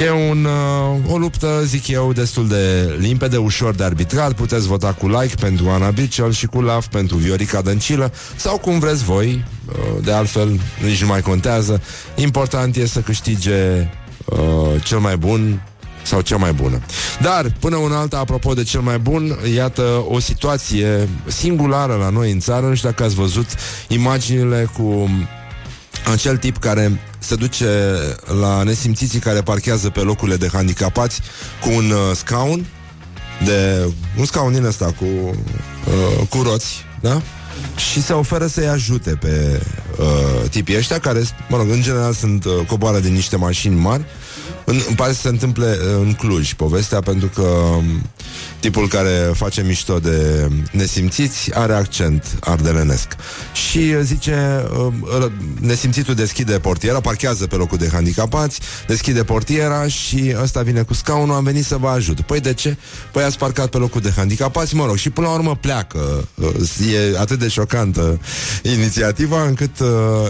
E un, uh, o luptă, zic eu, destul de limpede, ușor de arbitrat. Puteți vota cu like pentru Ana Birchel și cu love pentru Viorica Dăncilă sau cum vreți voi. Uh, de altfel, nici nu mai contează. Important e să câștige uh, cel mai bun sau cea mai bună. Dar, până un alta, apropo de cel mai bun, iată o situație singulară la noi în țară. Nu știu dacă ați văzut imaginile cu acel tip care se duce la nesimțiții care parchează pe locurile de handicapați cu un uh, scaun de un scaun din ăsta cu, uh, cu roți, da? Și se oferă să-i ajute pe uh, tipii ăștia care, mă rog, în general sunt uh, coboară din niște mașini mari în, îmi pare să se întâmple uh, în Cluj povestea pentru că um, tipul care face mișto de nesimțiți are accent ardelenesc. Și uh, zice, uh, nesimțitul deschide portiera, parchează pe locul de handicapați, deschide portiera și ăsta vine cu scaunul, am venit să vă ajut. Păi de ce? Păi ați parcat pe locul de handicapați, mă rog, și până la urmă pleacă. E atât de șocantă inițiativa încât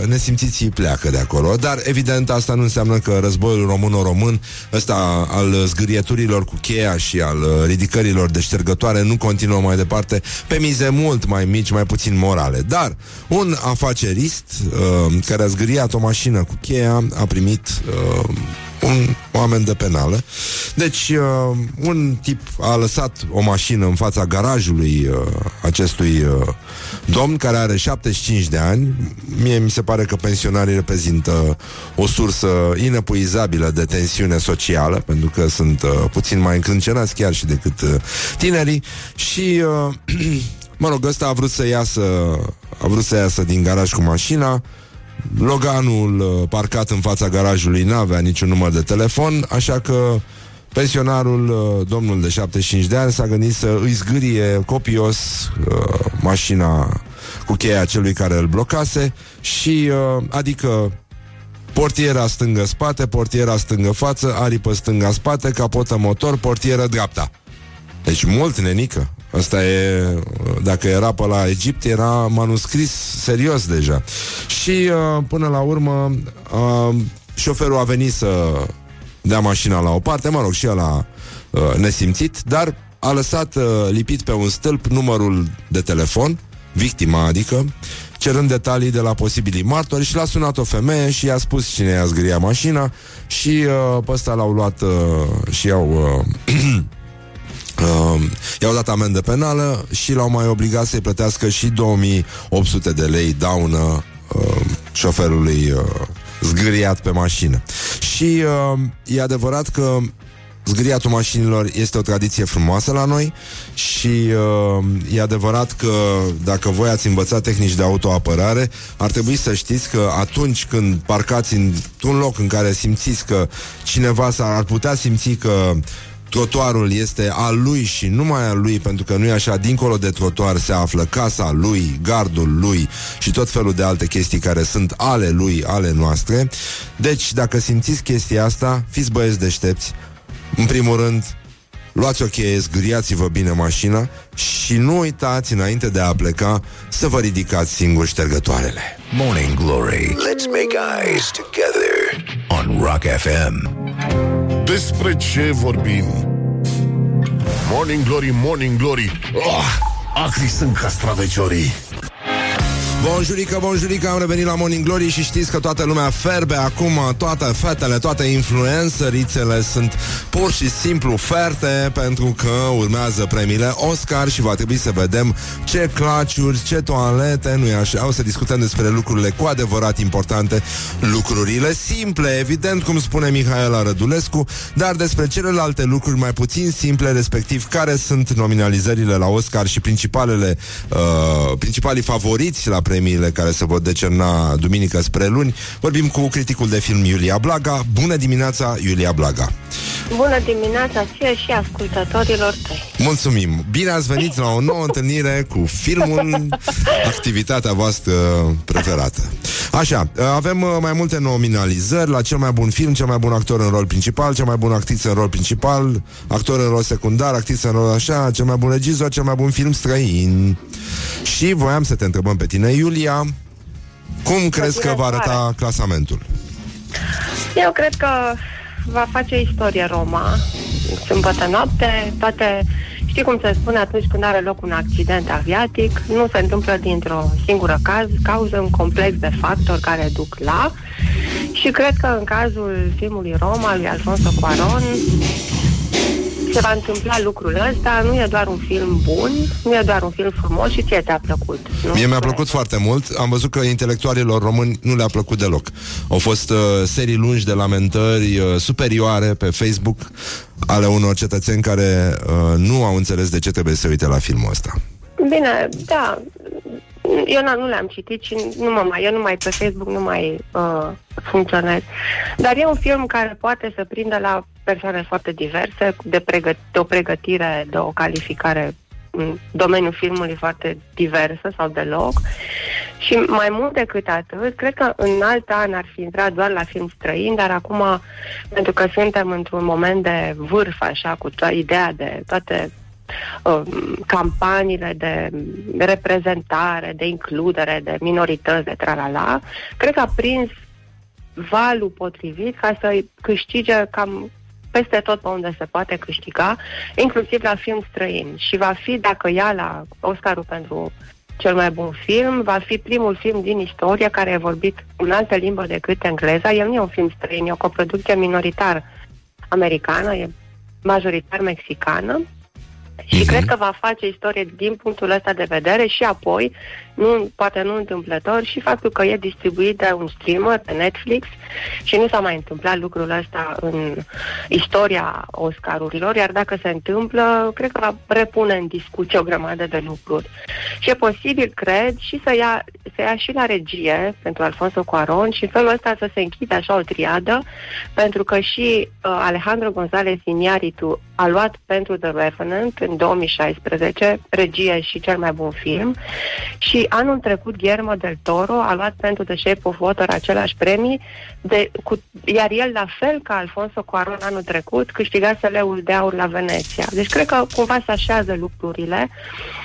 nesimțiții pleacă de acolo. Dar evident asta nu înseamnă că războiul român-român român, ăsta al zgârieturilor cu cheia și al uh, ridicărilor de ștergătoare nu continuă mai departe pe mize mult mai mici, mai puțin morale. Dar un afacerist uh, care a zgâriat o mașină cu cheia a primit uh, un oameni de penală. Deci, uh, un tip a lăsat o mașină în fața garajului uh, acestui uh, domn care are 75 de ani. Mie mi se pare că pensionarii reprezintă o sursă inepuizabilă de tensiune socială, pentru că sunt uh, puțin mai încrâncenați chiar și decât uh, tinerii. Și, uh, mă rog, ăsta a vrut să iasă, a vrut să iasă din garaj cu mașina, Loganul uh, parcat în fața garajului n-avea niciun număr de telefon, așa că pensionarul, uh, domnul de 75 de ani, s-a gândit să îi zgârie copios uh, mașina cu cheia celui care îl blocase și, uh, adică, portiera stângă-spate, portiera stângă-față, aripă stânga-spate, capotă motor, portieră dreapta. Deci mult, nenică. Asta e, dacă era pe la Egipt, era manuscris serios deja. Și uh, până la urmă, uh, șoferul a venit să dea mașina la o parte, mă rog, și el a uh, nesimțit, dar a lăsat uh, lipit pe un stâlp numărul de telefon victima adică, cerând detalii de la posibilii martori și l-a sunat o femeie și i-a spus cine i-a zgria mașina și uh, pe ăsta l-au luat uh, și i-au... Uh, Uh, i-au dat amendă penală și l-au mai obligat să-i plătească și 2800 de lei daună uh, șoferului uh, zgâriat pe mașină. Și uh, e adevărat că Zgâriatul mașinilor este o tradiție frumoasă la noi și uh, e adevărat că dacă voi ați învățat tehnici de autoapărare, ar trebui să știți că atunci când parcați într-un loc în care simțiți că cineva s ar putea simți că trotuarul este al lui și numai al lui, pentru că nu e așa, dincolo de trotuar se află casa lui, gardul lui și tot felul de alte chestii care sunt ale lui, ale noastre. Deci, dacă simțiți chestia asta, fiți băieți deștepți, în primul rând, luați o cheie, zgâriați-vă bine mașina și nu uitați, înainte de a pleca, să vă ridicați singur ștergătoarele. Morning Glory. Let's make eyes together on Rock FM. Despre ce vorbim? Morning Glory, Morning Glory oh, Acri sunt castraveciorii Bonjurică, bonjurică, am revenit la Morning Glory și știți că toată lumea ferbe acum, toate fetele, toate influențărițele sunt pur și simplu ferte pentru că urmează premiile Oscar și va trebui să vedem ce claciuri, ce toalete, nu e așa, o să discutăm despre lucrurile cu adevărat importante, lucrurile simple, evident, cum spune Mihaela Rădulescu, dar despre celelalte lucruri mai puțin simple, respectiv care sunt nominalizările la Oscar și principalele, uh, principalii favoriți la premiile care se vor decerna duminică spre luni. Vorbim cu criticul de film Iulia Blaga. Bună dimineața, Iulia Blaga! Bună dimineața ție și ascultătorilor tăi! Mulțumim! Bine ați venit la o nouă întâlnire cu filmul, activitatea voastră preferată. Așa, avem uh, mai multe nominalizări la cel mai bun film, cel mai bun actor în rol principal, cel mai bun actriță în rol principal, actor în rol secundar, actriță în rol așa, cel mai bun regizor, cel mai bun film străin. Și voiam să te întrebăm pe tine, Iulia, cum crezi că va arăta clasamentul? Eu cred că va face istorie Roma. Sâmbătă noapte, toate... Știi cum se spune atunci când are loc un accident aviatic? Nu se întâmplă dintr-o singură caz, cauză un complex de factori care duc la și cred că în cazul filmului Roma lui Alfonso Cuaron se va întâmpla lucrul ăsta, nu e doar un film bun, nu e doar un film frumos și ție te-a plăcut. Nu? Mie mi-a plăcut foarte mult. Am văzut că intelectualilor români nu le-a plăcut deloc. Au fost uh, serii lungi de lamentări uh, superioare pe Facebook ale unor cetățeni care uh, nu au înțeles de ce trebuie să uite la filmul ăsta. Bine, da, eu nu le-am citit și nu mă mai, eu nu mai pe Facebook nu mai uh, funcționez. Dar e un film care poate să prindă la persoane foarte diverse, de, pregăt- de o pregătire, de o calificare în domeniul filmului foarte diversă sau deloc. Și mai mult decât atât, cred că în alt an ar fi intrat doar la film străin, dar acum, pentru că suntem într-un moment de vârf, așa, cu toată ideea de toate uh, campaniile de reprezentare, de includere, de minorități, de tralala, cred că a prins valul potrivit ca să câștige cam peste tot pe unde se poate câștiga, inclusiv la film străin. Și va fi, dacă ia la Oscarul pentru cel mai bun film, va fi primul film din istorie care a vorbit în altă limbă decât engleza. El nu e un film străin, e o coproducție minoritar americană, e majoritar mexicană și uh-huh. cred că va face istorie din punctul ăsta de vedere și apoi, nu, poate nu întâmplător, și faptul că e distribuit de un streamer pe Netflix și nu s-a mai întâmplat lucrul ăsta în istoria Oscarurilor, iar dacă se întâmplă, cred că va repune în discuție o grămadă de lucruri. Și e posibil, cred, și să ia, să ia și la regie pentru Alfonso Cuaron și în felul ăsta să se închide așa o triadă, pentru că și uh, Alejandro González Iñárritu a luat pentru The Revenant în 2016, regie și cel mai bun film. Și anul trecut Guillermo del Toro a luat pentru The Shape of Water același premii, de, cu, iar el, la fel ca Alfonso Cuaron anul trecut, câștigase leul de aur la Veneția. Deci cred că cumva se așează lucrurile.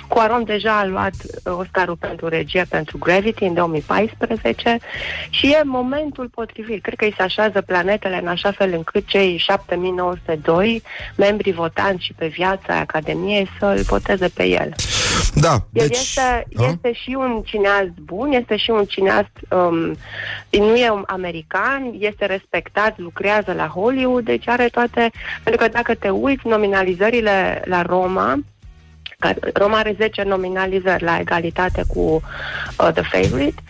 Cuaron deja a luat uh, Oscarul pentru regie pentru Gravity în 2014 și e momentul potrivit. Cred că îi se așează planetele în așa fel încât cei 7902 membri votanți și pe viața Academiei să-l voteze pe el. Da, El deci... este, a? este și un cineast bun, este și un cineast, um, nu e un american, este respectat, lucrează la Hollywood, deci are toate... Pentru că dacă te uiți nominalizările la Roma, care- Roma are 10 nominalizări la egalitate cu uh, The Favorite.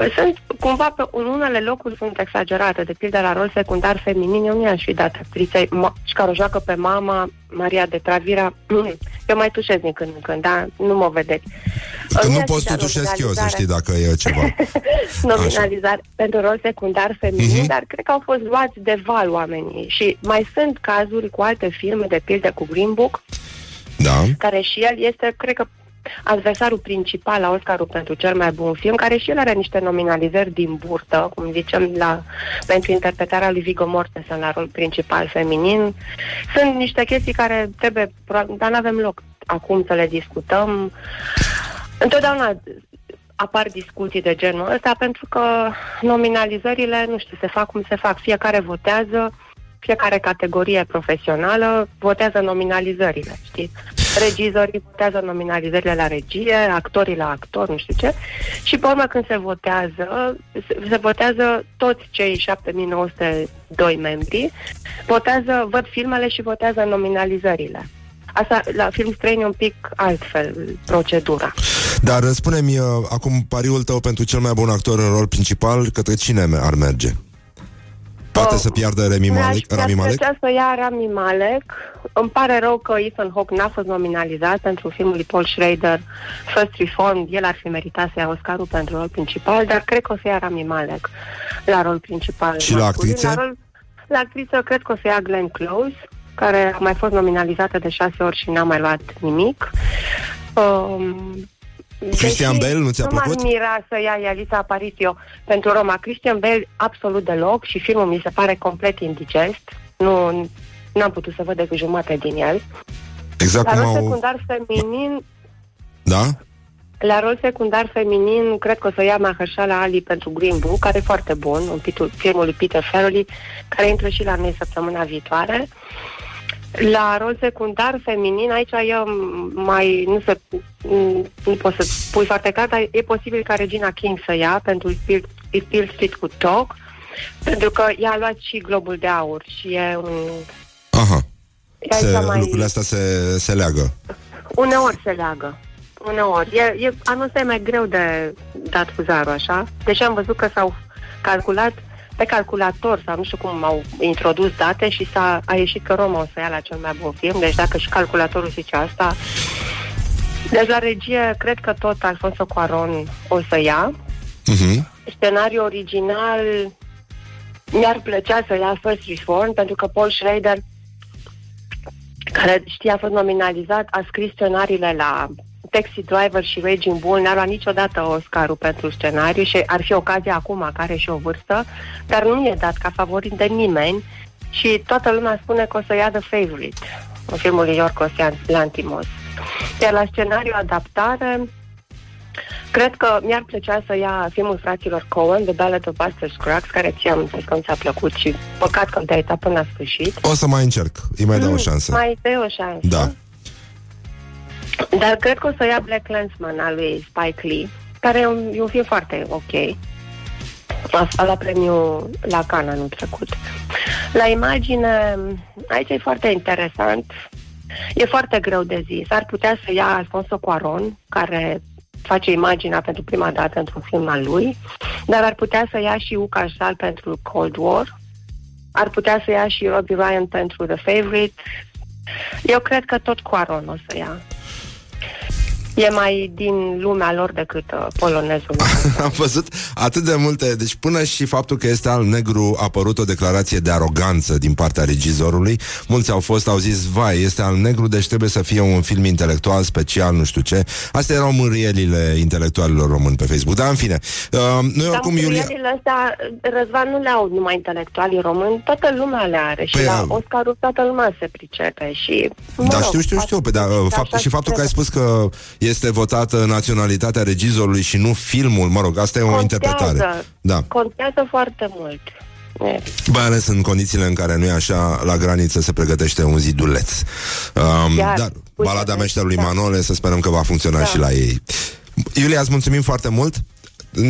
Uh, Sunt cumva pe în unele locuri sunt exagerate, de pildă la rol secundar feminin, eu nu i-aș fi dat actriței ma- și care o joacă pe mama Maria de Travira. Eu mai tușez din când în când, dar nu mă vedeți. Că Uh, nu i-aș poți fi să dat tușesc eu, să nominalizare știi dacă e ceva. nominalizare pentru rol secundar feminin, Mhm. uh-huh. dar cred că au fost luați de val oamenii. Și mai sunt cazuri cu alte filme, de pildă cu Green Book, Da. care și el este, cred că, adversarul principal la Oscarul pentru cel mai bun film, care și el are niște nominalizări din burtă, cum zicem, la, pentru interpretarea lui Viggo Mortensen la rol principal feminin. Sunt niște chestii care trebuie, pro- dar nu avem loc acum să le discutăm. Întotdeauna apar discuții de genul ăsta pentru că nominalizările, nu știu, se fac cum se fac. Fiecare votează, fiecare categorie profesională votează nominalizările, știți? Regizorii votează nominalizările la regie, actorii la actor, nu știu ce. Și pe urmă când se votează, se, se votează toți cei 7902 membri, votează, văd filmele și votează nominalizările. Asta la film străin e un pic altfel procedura. Dar uh, spune-mi uh, acum pariul tău pentru cel mai bun actor în rol principal, către cine ar merge? Poate Oh, să piardă Rami Mi-aș- Malek? Rami mi-aș Malek? plăcea să ia Rami Malek. Îmi pare rău că Ethan Hawke n-a fost nominalizat pentru filmul lui Paul Schrader, First Reformed. El ar fi meritat să ia Oscarul pentru rol principal, dar cred că o să ia Rami Malek la rol principal. Și la masculin. actrițe? La, rol, la actriță cred că o să ia Glenn Close, care a mai fost nominalizată de șase ori și n-a mai luat nimic. Um, Christian deși Bale, nu ți-a nu plăcut? m-ar mira să ia Elisa Aparicio pentru Roma. Christian Bale absolut deloc și filmul mi se pare complet indigest. Nu, n-am putut să văd decât jumate din el. Exact La cum rol au... secundar feminin, Da? la rol secundar feminin, cred că o să ia Mahershala Ali pentru Green Book, care e foarte bun, un pitul, filmul lui Peter Farrelly, care intră și la noi săptămâna viitoare. La rol secundar feminin, aici eu mai nu se nu pot să pui foarte clar, dar e posibil ca Regina King să ia pentru If Bill- If Bill Street Could Talk, pentru că ea a luat și Globul de Aur și e un... Aha. E Se, aici mai... Lucrurile astea se, se leagă. Uneori se leagă. Uneori. E, e, anul ăsta e mai greu de dat cu zarul, așa? Deși am văzut că s-au calculat pe calculator sau nu știu cum au introdus date și s-a, a ieșit că Roma o să ia la cel mai bun film. Deci dacă și calculatorul zice asta... Deci la regie, cred că tot Alfonso Cuaron o să ia. Uh-huh. Scenariul original mi-ar plăcea să ia First Reform pentru că Paul Schrader care știi a fost nominalizat, a scris scenariile la Taxi Driver și Raging Bull, n-a luat niciodată Oscarul pentru scenariu și ar fi ocazia acum, care are și o vârstă, dar nu e dat ca favorit de nimeni și toată lumea spune că o să ia The Favorite, în filmul lui Yorgos Lantimos. Iar la scenariu adaptare, Cred că mi-ar plăcea să ia filmul fraților Cohen, The Ballad of Buster Scruggs, care ți-am zis că mi ți-a plăcut și păcat că te-ai uitat până la sfârșit. O să mai încerc. Îi mai dau o șansă. Mm, Mai dai o șansă. Da. Dar cred că o să ia Black Landsman al lui Spike Lee, care e un, e un film foarte ok. Asta la premiu la Cannes anul trecut. La imagine, aici e foarte interesant. E foarte greu de zis. Ar putea să ia Alfonso Cuaron, care face imaginea pentru prima dată într-un film al lui, dar ar putea să ia și Uca Sal pentru Cold War, ar putea să ia și Robbie Ryan pentru The Favorite. Eu cred că tot Cuaron o să ia. Yeah. E mai din lumea lor decât uh, polonezul. Am văzut atât de multe Deci până și faptul că este al negru A apărut o declarație de aroganță Din partea regizorului Mulți au fost, au zis, vai, este al negru Deci trebuie să fie un film intelectual special Nu știu ce Astea erau mârielile intelectualilor români pe Facebook Dar în fine, uh, noi Dar oricum Iulia mângâierile astea, Răzvan, nu le au numai intelectualii români, toată lumea le are. Și Păi, la a- Oscarul toată lumea se pricepe. Și, mă Da, rog, știu, știu, știu. Pe, da, așa fapt, și faptul că ai trebuie. spus că este votată naționalitatea regizorului și nu filmul, mă rog, asta e o Contează. interpretare. Da. Contează foarte mult. E. Mai ales în condițiile în care nu e așa, la graniță se pregătește un ziduleț. Um, Chiar. dar, Uite, balada meșterului da. Manole, să sperăm că va funcționa Da. și la ei. Iulia, îți mulțumim foarte mult.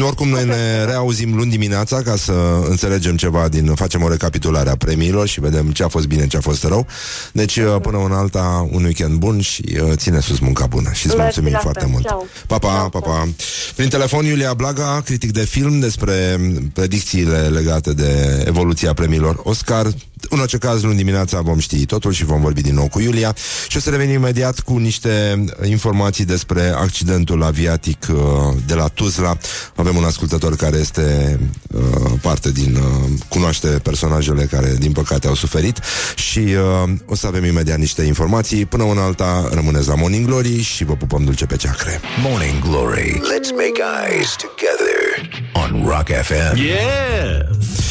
Oricum, noi ne reauzim luni dimineața ca să înțelegem ceva din... Facem o recapitulare a premiilor și vedem ce a fost bine, ce a fost rău. Deci, uh, până în alta, un weekend bun și uh, ține sus munca bună. Și îți Mersi, mulțumim la foarte fel. mult. Ceau. Pa, pa, Ceau, pa, ceau. pa. Prin telefon, Iulia Blaga, critic de film despre predicțiile legate de evoluția premiilor Oscar. În orice caz, luni dimineața vom ști totul și vom vorbi din nou cu Iulia și o să revenim imediat cu niște informații despre accidentul aviatic uh, de la Tuzla. Avem un ascultător care este uh, parte din... Uh, cunoaște personajele care, din păcate, au suferit și uh, o să avem imediat niște informații. Până una alta, rămâneți la Morning Glory și vă pupăm dulce pe ceacre. Morning Glory. Let's make eyes together on Rock FM. Yeah!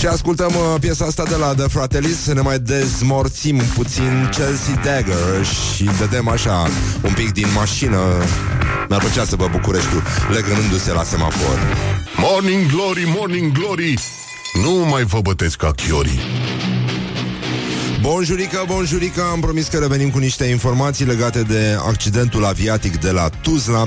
Și ascultăm uh, piesa asta de la The Fratellis Să ne mai dezmorțim puțin Chelsea Dagger Și dădem așa un pic din mașină. Mi-ar plăcea să vă Bucureștiul Legându-se la semafor. Morning Glory, Morning Glory Nu mai vă bătesc ca chiorii Bonjurică, bonjurică, am promis că revenim cu niște informații legate de accidentul aviatic de la Tuzla.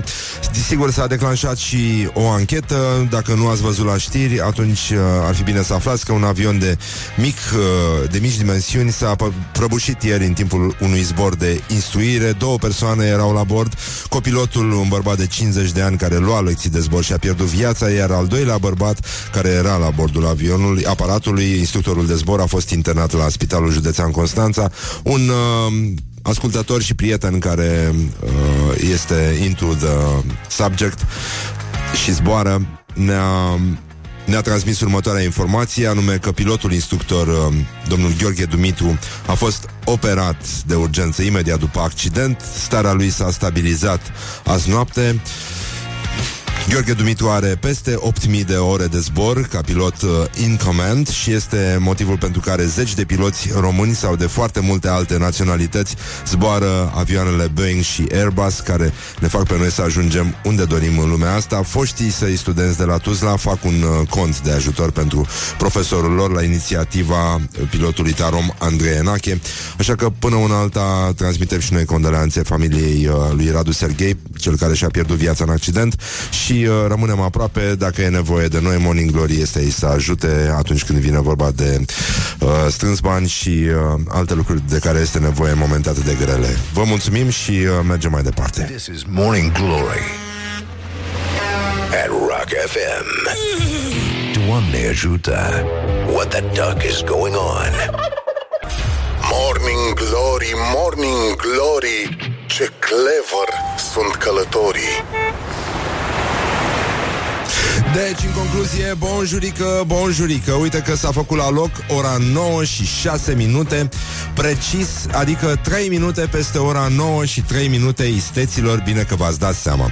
Desigur, s-a declanșat și o anchetă. Dacă nu ați văzut la știri, atunci uh, ar fi bine să aflați că un avion de, mic, uh, de mici dimensiuni s-a pă- prăbușit ieri în timpul unui zbor de instruire. Două persoane erau la bord. Copilotul, un bărbat de 50 de ani care lua lecții de zbor și a pierdut viața, iar al doilea bărbat care era la bordul avionului, aparatului, instructorul de zbor, a fost internat la Spitalul Județean Constanța. Un uh, ascultător și prieten care uh, este into the subject și zboară ne-a ne-a transmis următoarea informație, anume că pilotul instructor, uh, domnul Gheorghe Dumitru, a fost operat de urgență imediat după accident. Starea lui s-a stabilizat azi noapte. Gheorghe Dumitru are peste 8.000 de ore de zbor ca pilot uh, in command și este motivul pentru care zeci de piloți români sau de foarte multe alte naționalități zboară avioanele Boeing și Airbus care ne fac pe noi să ajungem unde dorim în lumea asta. Foștii săi studenți de la Tuzla fac un uh, cont de ajutor pentru profesorul lor la inițiativa uh, pilotului Tarom Andrei Enache. Așa că până una alta transmitem și noi condoleanțe familiei uh, lui Radu Serghei, cel care și-a pierdut viața în accident și uh, rămânem aproape dacă e nevoie de noi. Morning Glory este aici să ajute atunci când vine vorba de uh, strâns bani și uh, alte lucruri de care este nevoie în momente atât de grele. Vă mulțumim și uh, mergem mai departe. This is Morning Glory at Rock FM. Doamne ajută. What the duck is going on? Morning Glory, Morning Glory Ce clever sunt călătorii Deci, în concluzie, bonjurică, bonjurică. Uite că s-a făcut la loc ora 9 și 6 minute. Precis, adică 3 minute peste ora 9 și 3 minute Isteților, bine că v-ați dat seama.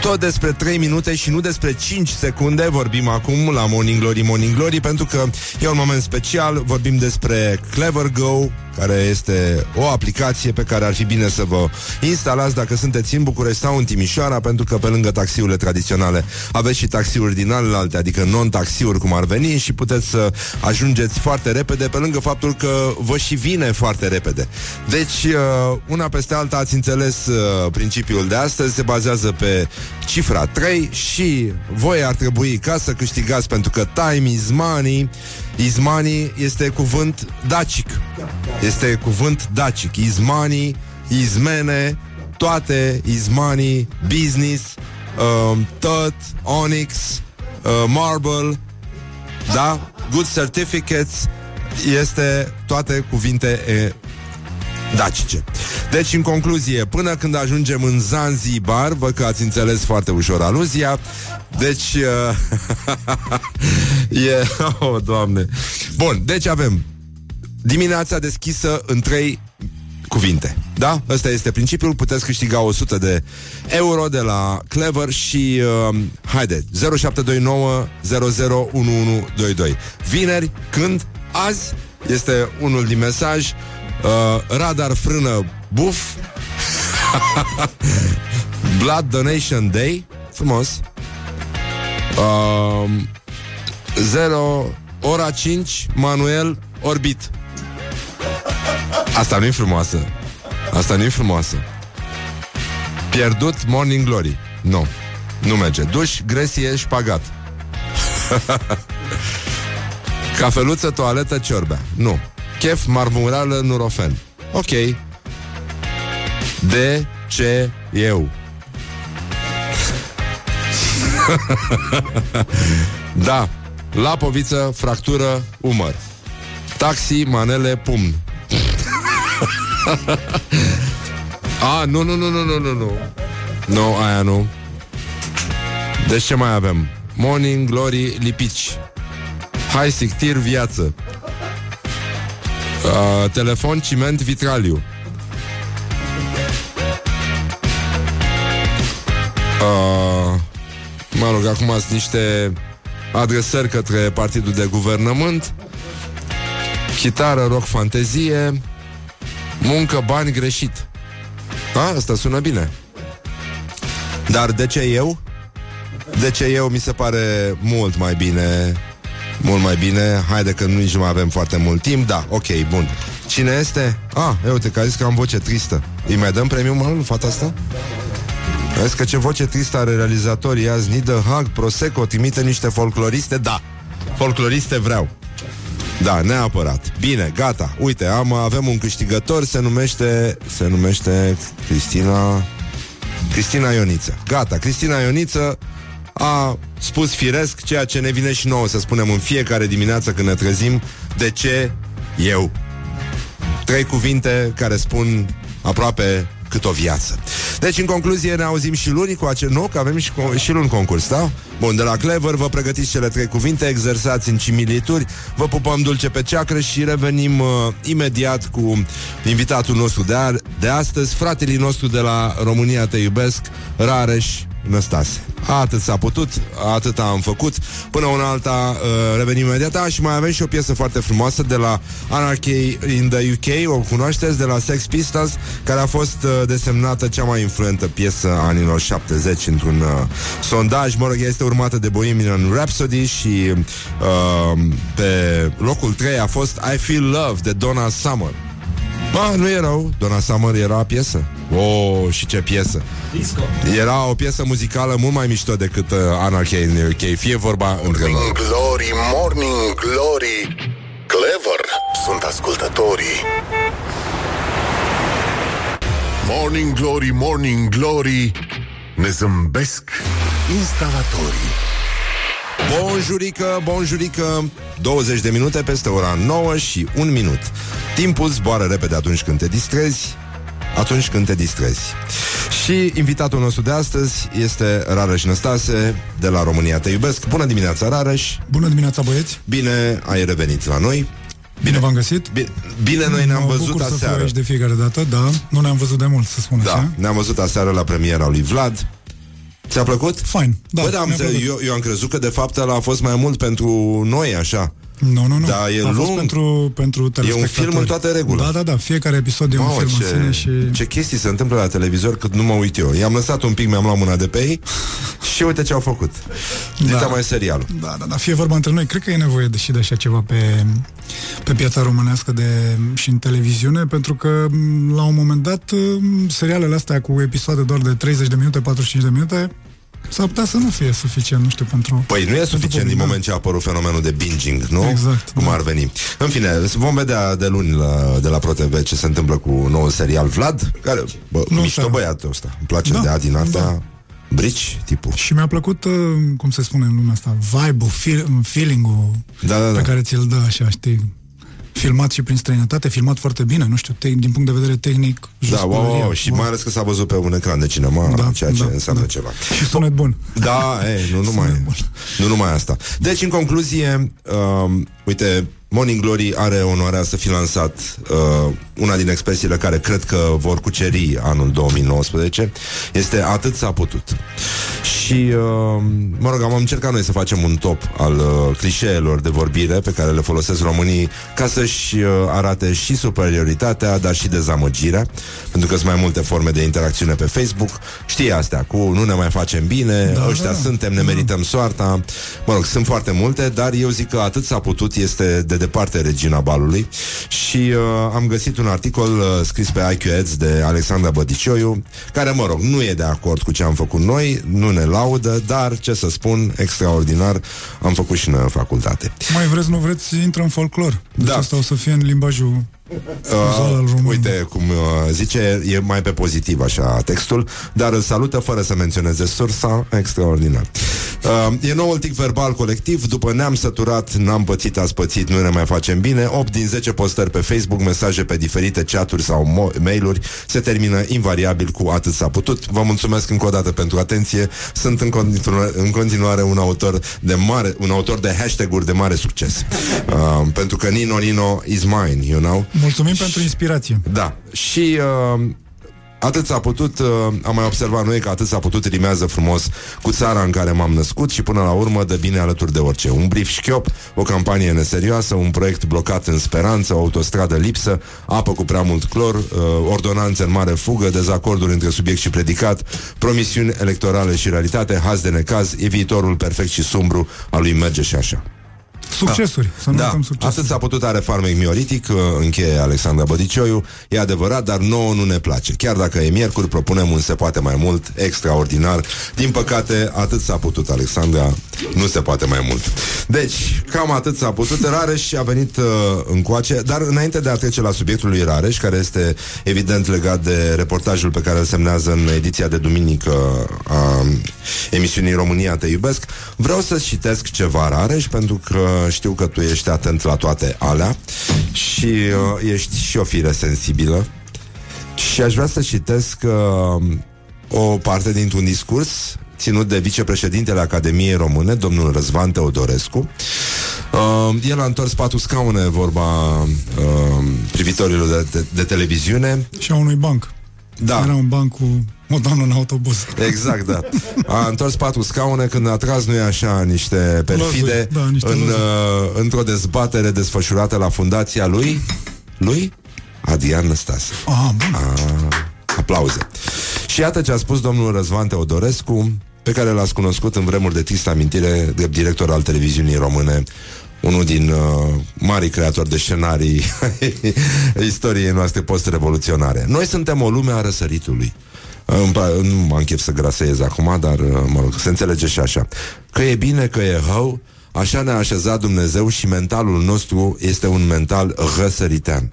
Tot despre 3 minute și nu despre 5 secunde Vorbim acum la Morning Glory, Morning Glory Pentru că e un moment special. Vorbim despre Clever Go care este o aplicație pe care ar fi bine să vă instalați dacă sunteți în București sau în Timișoara, pentru că pe lângă taxiurile tradiționale aveți și taxiuri din alte, adică non-taxiuri cum ar veni și puteți să ajungeți foarte repede, pe lângă faptul că vă și vine foarte repede. Deci, uh, una peste alta ați înțeles uh, principiul de astăzi, se bazează pe cifra 3 și voi ar trebui ca să câștigați pentru că time is money Izmani este cuvânt dacic. Este cuvânt dacic. Izmani, izmene, toate, izmani, business, um, tot, onyx, uh, marble, da? Good certificates, este toate cuvinte e, dacice. Deci, în concluzie, până când ajungem în Zanzibar, văd că ați înțeles foarte ușor aluzia, deci, uh, e... Oh, doamne! Bun, deci avem dimineața deschisă în trei cuvinte. Da? Ăsta este principiul. Puteți câștiga 100 de euro de la Clever și uh, haide, 0729 001122. Vineri, când? Azi este unul din mesaj. Uh, radar frână buf. Blood Donation Day. Frumos. Uh, 0 ora 5 Manuel Orbit Asta nu e frumoasă Asta nu e frumoasă. Pierdut Morning Glory. Nu. Nu merge. Duș, gresie, șpagat. Cafeluță, toaletă, ciorbea. Nu. Chef, marmurală, nurofen. Ok. De ce eu? da. Lapoviță, fractură, umăr. Taxi, manele, pumn. A, nu, nu, nu, nu, nu, nu, nu. Nu, aia nu. Deci ce mai avem? Morning Glory Lipici. Hai, sictir, viață. Uh, telefon, ciment, vitraliu. Uh, mă rog, acum sunt niște adresări către partidul de guvernământ. Chitară, rock, fantezie, muncă, bani, greșit. A, asta sună bine. Dar de ce eu? De ce eu mi se pare mult mai bine Mult mai bine Haide că nici nu mai avem foarte mult timp Da, ok, bun Cine este? Ah, eu uite că a zis că am voce tristă Îi mai dăm premiul mă lui fata asta? Vezi că ce voce tristă are realizatorii azi Nidă Hag, Prosecco, trimite niște folcloriste Da, folcloriste vreau da, neapărat. Bine, gata. Uite, am, avem un câștigător, se numește se numește Cristina Cristina Ioniță. Gata, Cristina Ioniță a spus firesc ceea ce ne vine și nouă să spunem în fiecare dimineață când ne trezim. De ce eu? Trei cuvinte care spun aproape cât o viață. Deci, în concluzie, ne auzim și luni cu acel... Nou, că avem și, și luni concurs, da? Bun, de la Clever, vă pregătiți cele trei cuvinte, exersați în cimilituri, vă pupăm dulce pe ceacră și revenim uh, imediat cu invitatul nostru de, a- de astăzi, fratele nostru de la România Te Iubesc, Rareș Năstase. Atât s-a putut, atât am făcut. Până una alta uh, revenim imediat. Ah, și mai avem și o piesă foarte frumoasă de la Anarchy in the UK, o cunoașteți, de la Sex Pistols, care a fost uh, desemnată cea mai influentă piesă a anilor 70 într-un uh, sondaj. Mă rog, ea este urmată de Bohemian Rhapsody și uh, pe locul 3 a fost I Feel Love de Donna Summer. Ba, nu e rău, Donna Summer era piesă. Oh, și ce piesă! Disco. Era o piesă muzicală mult mai mișto decât uh, Anarchy in the UK. Fie vorba între noi. Morning Glory, Morning Glory Clever sunt ascultătorii Morning Glory, Morning Glory Ne zâmbesc instalatorii Bonjurică, bonjurică 20 de minute peste ora 9 și 1 minut Timpul zboară repede atunci când te distrezi atunci când te distrezi. Și invitatul nostru de astăzi este Rareș Năstase de la România Te Iubesc. Bună dimineața, Rareș! Bună dimineața, băieți! Bine ai revenit la noi. Bine v-am găsit. Bine, bine noi ne-am Mă văzut bucur să fiu aseară. aici de fiecare dată, da. Nu ne-am văzut de mult, să spun Da, așa. ne-am văzut aseară la premiera lui Vlad. Ți-a plăcut? Fain, da. Bă, da, am mi-a înțeles, plăcut. eu, eu am crezut că de fapt ăla a fost mai mult pentru noi, așa. Nu, nu, nu. Da, e a fost lung. pentru, pentru telespectatori. film în toată regulă. Da, da, da. Fiecare episod e un Mamă, film ce, în sine și... ce chestii se întâmplă la televizor cât nu mă uit eu. I-am lăsat un pic, mi-am luat mâna de pe ei și uite ce au făcut. Dita Da. mai serialul. Da, da, da, fie vorba între noi, cred că e nevoie de și de așa ceva pe, pe piața românească de, și în televiziune, pentru că m, la un moment dat m, serialele astea cu episoade doar de 30 de minute, 45 de minute, s-ar putea să nu fie suficient, nu știu, pentru... Păi nu e suficient din public, da. moment ce a apărut fenomenul de binging, nu? Exact, Cum da. ar veni. În fine, vom vedea de luni la, de la ProTV ce se întâmplă cu noul serial Vlad, care, bă, Nu mișto seara. băiatul ăsta. Îmi place Da, de din astea. da. Brici, tipul. Și mi-a plăcut, uh, cum se spune în lumea asta, vibe-ul, feel, feeling-ul Da, da, da. pe care ți-l dă așa, știi? Filmat și prin străinătate, filmat foarte bine, nu știu, te- din punct de vedere tehnic, jos Da, wow, pălăria. wow, și mai ales că s-a văzut pe un ecran de cinema, Da, ceea ce da, înseamnă da. ceva. Și sunet bun. Da, e, nu numai, bun. nu numai asta. Deci, în concluzie, um, uite, Morning Glory are onoarea să fi lansat uh, una din expresiile care cred că vor cuceri anul 2019. Este atât s-a putut. Și, uh, mă rog, am încercat noi să facem un top al uh, clișeelor de vorbire pe care le folosesc românii ca să-și uh, arate și superioritatea, dar și dezamăgirea, pentru că sunt mai multe forme de interacțiune pe Facebook. Știi astea, cu nu ne mai facem bine, Da, ăștia da, da. suntem, ne merităm soarta. Mă rog, sunt foarte multe, dar eu zic că atât s-a putut Aputut este de departe regina balului și uh, am găsit un articol uh, scris pe IQ Ads de Alexandra Bădicioiu, care, mă rog, nu e de acord cu ce am făcut noi, nu ne laudă, dar, ce să spun, extraordinar, am făcut și noi în facultate. Mai vreți, nu vreți, intră în folclor. Deci Da. asta o să fie în limbajul uzal al Uh, român. uite cum uh, zice, e mai pe pozitiv așa textul, dar îl salută fără să menționeze sursa, extraordinar. Uh, e noul tic verbal colectiv, după ne-am săturat, n-am pățit, ați pățit, nu ne mai facem bine, 8 din 10 postări pe Facebook, mesaje pe diferite chaturi sau mo- mail-uri, se termină invariabil cu atât s-a putut. Vă mulțumesc încă o dată pentru atenție, sunt în continuare, în continuare un autor de mare, un autor de hashtag-uri de mare succes. Uh, pentru că Nino Nino is mine, you know? Mulțumim pentru inspirație. Da. Și uh, atât s-a putut, uh, am mai observat noi că atât s-a putut rimează frumos cu țara în care m-am născut și până la urmă de bine alături de orice. Un brief șchiop, o campanie neserioasă, un proiect blocat în speranță, o autostradă lipsă, apă cu prea mult clor, uh, ordonanțe în mare fugă, dezacorduri între subiect și predicat, promisiuni electorale și realitate, haz de necaz, e viitorul perfect și sumbru al lui merge și așa. Succesuri, să nu Da, uităm succesuri. atât s-a putut are farmec mioritic, uh, încheie Alexandra Bădicioiu, e adevărat, dar nouă nu ne place. Chiar dacă e miercuri, propunem un se poate mai mult, extraordinar. Din păcate, atât s-a putut, Alexandra, nu se poate mai mult. Deci, cam atât s-a putut. Rareș a venit uh, încoace, dar înainte de a trece la subiectul lui Rareș, care este evident legat de reportajul pe care îl semnează în ediția de duminică a emisiunii România Te Iubesc, vreau să citesc ceva, Rareș, pentru că știu că tu ești atent la toate alea și uh, ești și o fire sensibilă și aș vrea să citesc uh, o parte dintr-un discurs ținut de vicepreședintele Academiei Române, domnul Răzvan Teodorescu. Uh, el a întors patru scaune, vorba uh, privitorilor de, de, de televiziune. Și a unui banc. Da. Era un banc cu o doamnă în autobuz. Exact, da. A întors patru scaune când a tras, nu așa, niște perfide Lozuri, da, niște în, lozuri. uh, într-o dezbatere desfășurată la fundația lui, lui? Adrian Năstase. Ah, bun. Aplauze. Și iată ce a spus domnul Răzvan Teodorescu, pe care l-ați cunoscut în vremuri de tristă amintire, de director al televiziunii române, unul din uh, mari creatori de scenarii ai istoriei noastre post-revoluționare. Noi suntem o lume a răsăritului. Îmi pa- Nu mă închep să graseiez acum, dar, uh, mă rog, se înțelege și așa. Că e bine, că e rău, așa ne-a așezat Dumnezeu și mentalul nostru este un mental răsăritean.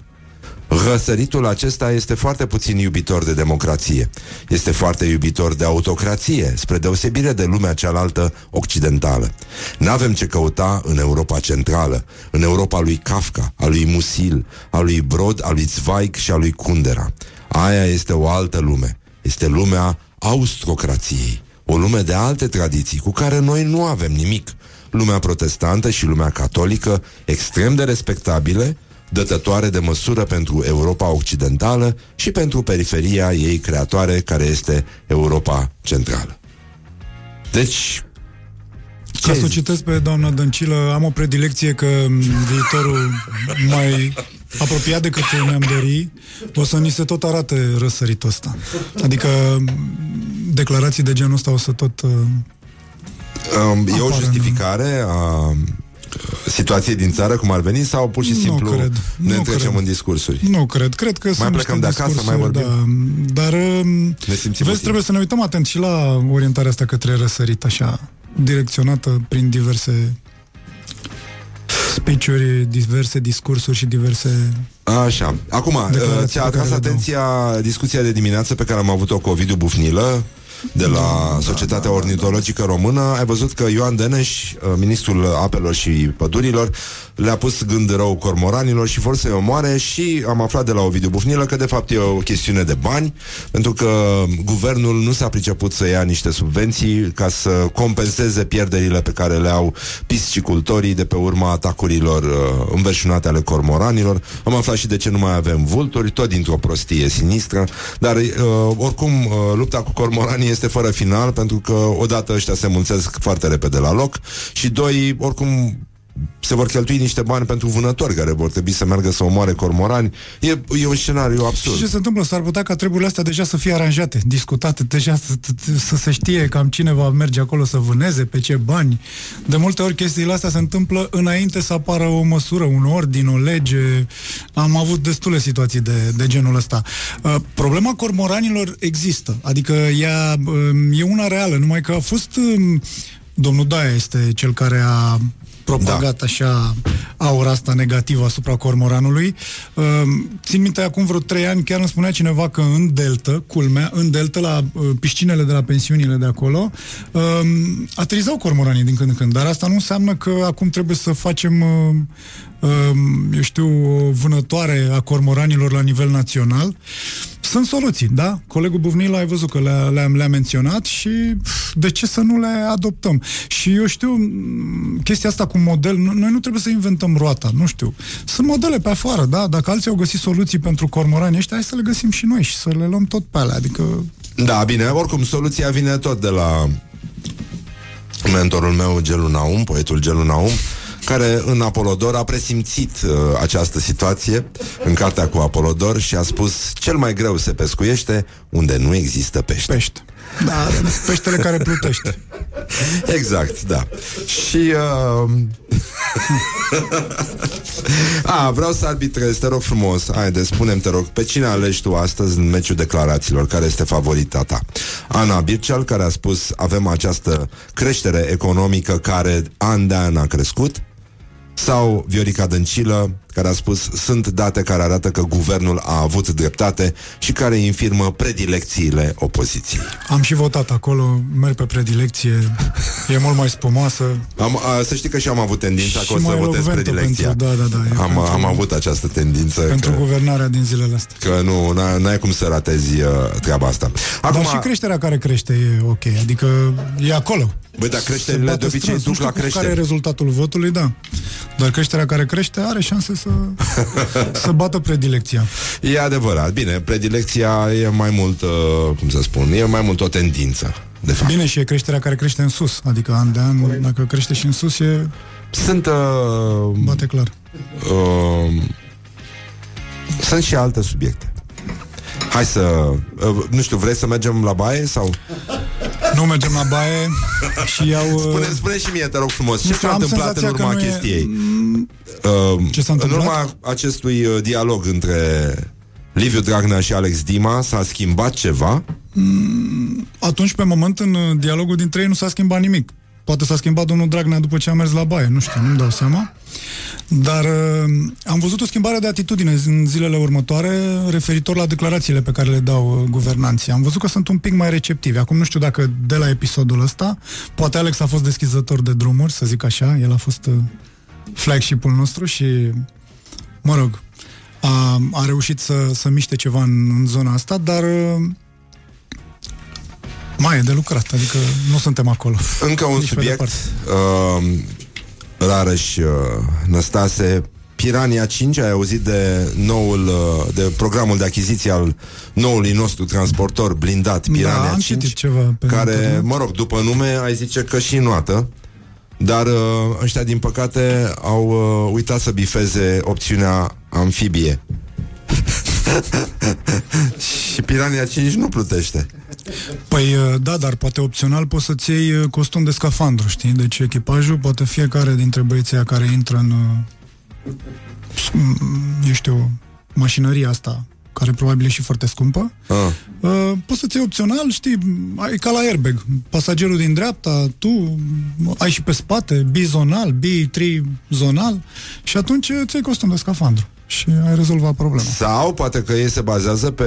Răsăritul acesta este foarte puțin iubitor de democrație. Este foarte iubitor de autocrație, spre deosebire de lumea cealaltă occidentală. N-avem ce căuta în Europa Centrală, în Europa lui Kafka, a lui Musil, a lui Brod, a lui Zweig și a lui Kundera. Aia este o altă lume. Este lumea austrocrației. O lume de alte tradiții cu care noi nu avem nimic. Lumea protestantă și lumea catolică, extrem de respectabile, dătătoare de măsură pentru Europa Occidentală și pentru periferia ei creatoare, care este Europa Centrală. Deci, Ca să o zici? citesc pe doamna Dăncilă, am o predilecție că m, viitorul mai apropiat decât ne-am dori, o să ni se tot arate răsăritul ăsta. Adică m, declarații de genul ăsta o să tot... Uh, um, e o Apară, justificare a uh, situației din țară, cum ar veni, sau pur și Nu simplu cred. ne Nu trecem cred. în discursuri? nu cred, cred că sunt plecăm niște de acasă, discursuri, mai vorbim? Da, dar um, Ne simțim vezi, puțin. trebuie să ne uităm atent și la orientarea asta către răsărit, așa, direcționată prin diverse speech-uri, diverse discursuri și diverse... Așa. Acum, Declarații uh, ți-a pe atras care le dau. atenția discuția de dimineață pe care am avut-o cu Ovidiu Bufnilă de la Societatea Ornitologică Română. Ai văzut că Ioan Deneș, uh, ministrul apelor și pădurilor, le-a pus gând rău cormoranilor și vor să-i omoare și am aflat de la Ovidiu Bufnilă că de fapt e o chestiune de bani, pentru că guvernul nu s-a priceput să ia niște subvenții ca să compenseze pierderile pe care le au piscicultorii de pe urma atacurilor uh, înverșunate ale cormoranilor. Am aflat și de ce nu mai avem vulturi, tot dintr-o prostie sinistră, dar uh, oricum uh, lupta cu cormoranii este fără final, pentru că odată ăștia se mulțesc foarte repede la loc și doi, oricum se vor cheltui niște bani pentru vânători care vor trebui să meargă să omoare cormorani. E, e un scenariu absurd. Și ce se întâmplă? S-ar putea ca treburile astea deja să fie aranjate, discutate, deja să, să se știe cam cine va merge acolo să vâneze, pe ce bani. De multe ori chestiile astea se întâmplă înainte să apară o măsură, un ordin, o lege. Am avut destule situații de, de genul ăsta. Uh, problema cormoranilor există, adică ea uh, e una reală, numai că a fost... Uh, domnul Daia este cel care a propagat da. așa aura asta negativă asupra cormoranului. Uh, țin minte, acum vreo trei ani chiar îmi spunea cineva că în Delta, culmea, în Delta, la uh, piscinele de la pensiunile de acolo, uh, aterizau cormoranii din când în când, dar asta nu înseamnă că acum trebuie să facem uh, Ehm, eu știu, o vânătoare a cormoranilor la nivel național. Sunt soluții, da? Colegul Buvnil ai văzut că le-a, le-a, le menționat și de ce să nu le adoptăm? Și eu știu chestia asta cu model, noi nu trebuie să inventăm roata, nu știu. Sunt modele pe afară, da? Dacă alții au găsit soluții pentru cormorani ăștia, hai să le găsim și noi și să le luăm tot pe alea, adică... Da, bine, oricum, soluția vine tot de la mentorul meu, Gelu Naum, poetul Gelu Naum, care în Apolodor a presimțit uh, această situație în cartea cu Apolodor și a spus cel mai greu se pescuiește unde nu există pește. Pește. Da, peștele care plutește. Exact, da. Și... Uh... a, vreau să arbitrez, te rog frumos. Haide, spunem te rog, pe cine alegi tu astăzi în meciul declarațiilor? Care este favorita ta? Ana Birceal, care a spus avem această creștere economică care an de an a crescut sau Viorica Dăncilă, care a spus sunt date care arată că guvernul a avut dreptate și care infirmă predilecțiile opoziției. Am și votat acolo, merg pe predilecție, e mult mai spumoasă. Am, a, să știi că și am avut tendința că o să votez predilecția. Pentru, da, da, da, am, pentru, am avut această tendință. Pentru că, guvernarea din zilele astea. Că nu, n-ai cum să ratezi uh, treaba asta. Acum, Dar și creșterea care crește e ok, adică e acolo. Băi, dar creșterile de obicei duc la creștere. care e rezultatul votului, da. Dar creșterea care crește are șanse să, să bată predilecția. E adevărat. Bine, predilecția e mai mult, uh, cum să spun, e mai mult o tendință. De fapt. Bine, și e creșterea care crește în sus. Adică an de an, Corect. dacă crește și în sus, e... Sunt... Uh, Bate clar. Uh, sunt și alte subiecte. Hai să... Uh, nu știu, vrei să mergem la baie sau... Nu mergem la baie și iau... Spune, uh, spune și mie, te rog frumos, ce s-a întâmplat în urma chestiei? E... Uh, ce s-a întâmplat? În urma acestui uh, dialog între Liviu Dragnea și Alex Dima s-a schimbat ceva? Mm, atunci, pe moment, în uh, dialogul dintre ei nu s-a schimbat nimic. Poate s-a schimbat domnul Dragnea după ce a mers la baie, nu știu, nu-mi dau seama. Dar uh, am văzut o schimbare de atitudine în zilele următoare referitor la declarațiile pe care le dau uh, guvernanții. Am văzut că sunt un pic mai receptivi. Acum nu știu dacă de la episodul ăsta, poate Alex a fost deschizător de drumuri, să zic așa, el a fost uh, flagship-ul nostru și, mă rog, a, a reușit să, să miște ceva în, în zona asta, dar uh, mai e de lucrat, adică nu suntem acolo. Încă un Nici subiect. Uh, Rareș uh, Năstase Pirania 5, ai auzit de noul uh, de programul de achiziție al noului nostru transportor blindat da, Pirania da, am 5, ceva pe care, internet. mă rog, după nume ai zice că și noată, dar uh, ăștia din păcate au uh, uitat să bifeze opțiunea amfibie. și Pirania 5 nu plutește. Păi uh, da, dar poate opțional poți să-ți iei uh, costum de scafandru, știi? Deci echipajul, poate fiecare dintre băieții care intră în uh, eu știu, mașinăria asta care probabil e și foarte scumpă, ah. uh, poți să-ți iei opțional, știi, e ca la airbag. Pasagerul din dreapta, tu ai și pe spate, bizonal, bi-tri-zonal și atunci îți iei costum de scafandru și ai rezolvat problema. Sau poate că ei se bazează pe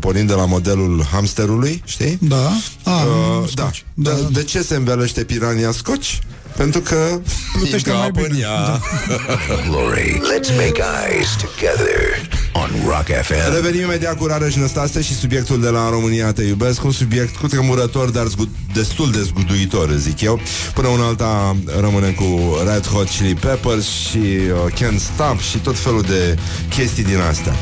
pornind de la modelul hamsterului, știi? Da. A, uh, da. Da, da. De ce se învelește pirania scoci? Pentru că plutește mai bine. Da. Glory, let's make eyes together on Rock FM. Revenim imediat cu Rareș Năstase și subiectul de la România Te Iubesc, un subiect cu tremurător, dar zgud- destul de zguduitor, zic eu. Până una alta rămânem cu Red Hot Chili Peppers și uh, Can't Stop și tot felul de chestii din astea.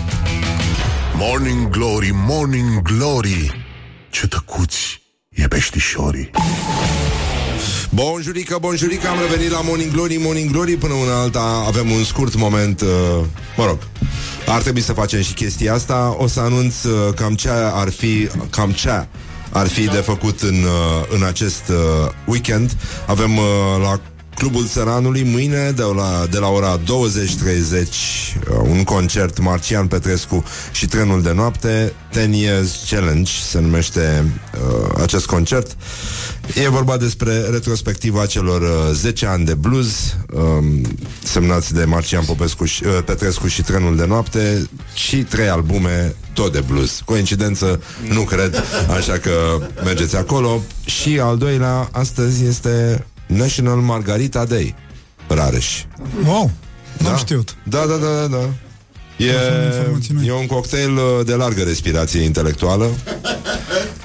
Morning Glory, Morning Glory, ce tăcuți e peștișorii. Bonjurică, bonjurică, am revenit la Morning Glory, Morning Glory Până una alta avem un scurt moment uh, Mă rog, ar trebui să facem și chestia asta. O să anunț uh, cam ce ar fi Cam ce ar fi de făcut în, uh, în acest uh, weekend. Avem uh, la Clubul Țăranului mâine de la, de la ora 20.30 uh, un concert Marcian Petrescu și Trenul de Noapte 10 Years Challenge se numește uh, acest concert E vorba despre retrospectiva celor uh, 10 ani de blues um, semnați de Marcian Popescu și, uh, Petrescu și Trenul de Noapte și trei albume tot de blues. Coincidență? Nu cred, așa că mergeți acolo. Și al doilea, astăzi este National Margarita Day. Rareș. Wow, n-am Da. știut. Da, da, da, da, da. E, informații noi. e un cocktail uh, de largă respirație intelectuală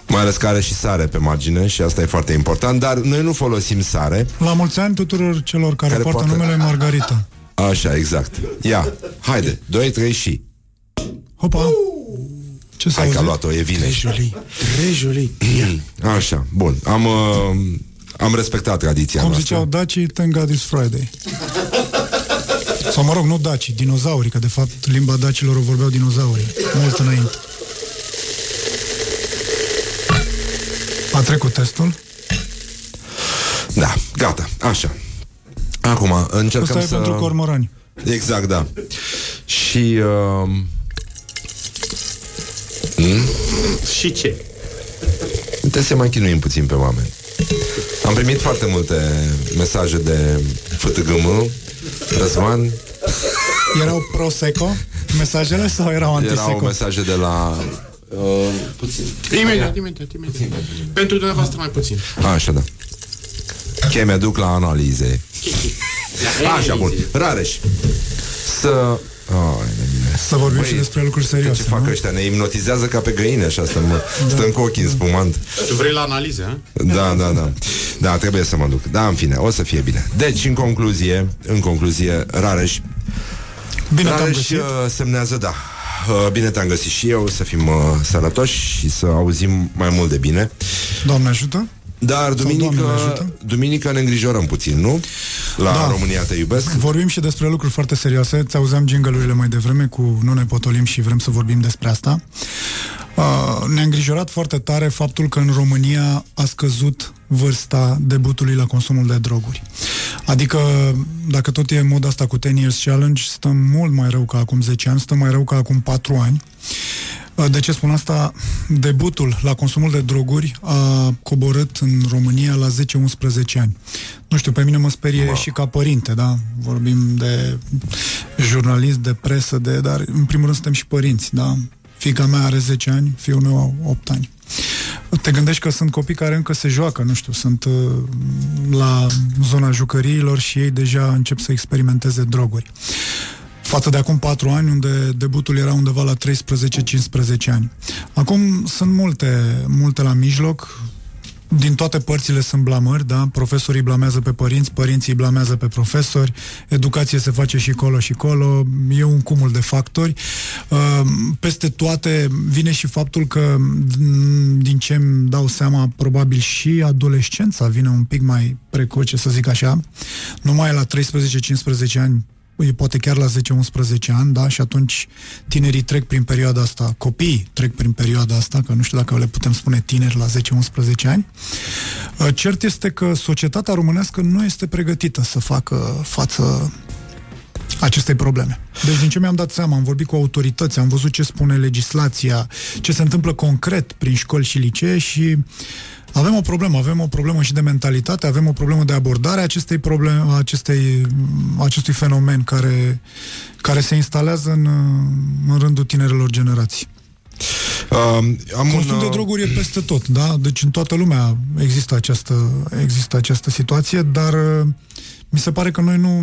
Mai ales că are și sare pe margine Și asta e foarte important Dar noi nu folosim sare La mulți ani tuturor celor care, Care care poartă poartă- numele Margarita. Așa, exact Ia, haide, 2, 3 și Hopa! Ce s-a Hai că a auzit? luat-o, e vine Trejului, trejului. Așa, bun Am, uh, am respectat tradiția Cum noastră ziceau dacii, thank God it's Friday. Sau mă rog, nu dacii, dinozaurii, că de fapt limba dacilor o vorbeau dinozaurii, mult înainte. A trecut testul? Da, gata, așa Acum, încercăm Ăsta e să... pentru cormorani. Exact, da Și... Uh, Și ce? Trebuie să mai chinuim puțin pe oameni. Am primit foarte multe mesaje de FTGM, Răzvan, Erau pro-seco mesajele sau erau erau anti-seco? mesaje de la... Uh, puțin. Imediat, imediat, imediat. Pentru dumneavoastră mai puțin. Așa, da. Che mi aduc la analize. Așa, bun. Rareș. Să... Ai, de mine. Să vorbim Băi, și despre lucruri Ce serioase, fac nu? ăștia? Ne hipnotizează ca pe găini Așa stăm, da. stăm cu ochii în spumant Tu vrei la analize, ha? Da, da, da. Da, trebuie să mă duc. Da, în fine, o să fie bine. Deci, în concluzie, în concluzie, Rareș, Bine te-am Rareș găsit. uh, semnează, da. Uh, Bine te-am găsit și eu, să fim uh, sănătoși și să auzim mai mult de bine. Doamne ajută. Dar duminică, Doamne ne ajută. duminică ne îngrijorăm puțin, nu? La Da. România te iubesc. Vorbim și despre lucruri foarte serioase. Ți auzeam jingle mai devreme cu Nu ne potolim și vrem să vorbim despre asta. Uh, ne-a îngrijorat foarte tare faptul că în România a scăzut vârsta debutului la consumul de droguri. Adică, dacă tot e moda asta cu 10 Years Challenge, stăm mult mai rău ca acum 10 ani, stăm mai rău ca acum 4 ani. Uh, De ce spun asta? Debutul la consumul de droguri a coborât în România la 10-11 ani. Nu știu, pe mine mă sperie și ca părinte, da? Vorbim de jurnalist, de presă, de, dar în primul rând suntem și părinți, da? Fica mea are 10 ani, fiul meu are 8 ani. Te gândești că sunt copii care încă se joacă, nu știu, sunt uh, la zona jucăriilor și ei deja încep să experimenteze droguri față de acum 4 ani, unde debutul era undeva la 13-15 ani. Acum sunt multe, multe la mijloc, din toate părțile sunt blamări, da? Profesorii blamează pe părinți, părinții blamează pe profesori, educație se face și colo și colo, e un cumul de factori. Uh, Peste toate vine și faptul că, m, din ce îmi dau seama, probabil și adolescența vine un pic mai precoce, să zic așa, numai la 13-15 ani e poate chiar la 10-11 ani, da, și atunci tinerii trec prin perioada asta, copiii trec prin perioada asta, că nu știu dacă le putem spune tineri la 10-11 ani. Uh, Cert este că societatea românească nu este pregătită să facă față acestei probleme. Deci din ce mi-am dat seama, am vorbit cu autorități, am văzut ce spune legislația, ce se întâmplă concret prin școli și licee și avem o problemă, avem o problemă și de mentalitate, avem o problemă de abordare a acestei probleme, a acestei, acestui fenomen care, care se instalează în, în rândul tinerelor generații. Uh, am Consum un, de uh, droguri e peste tot, da? Deci în toată lumea există această, există această situație, dar uh, mi se pare că noi nu,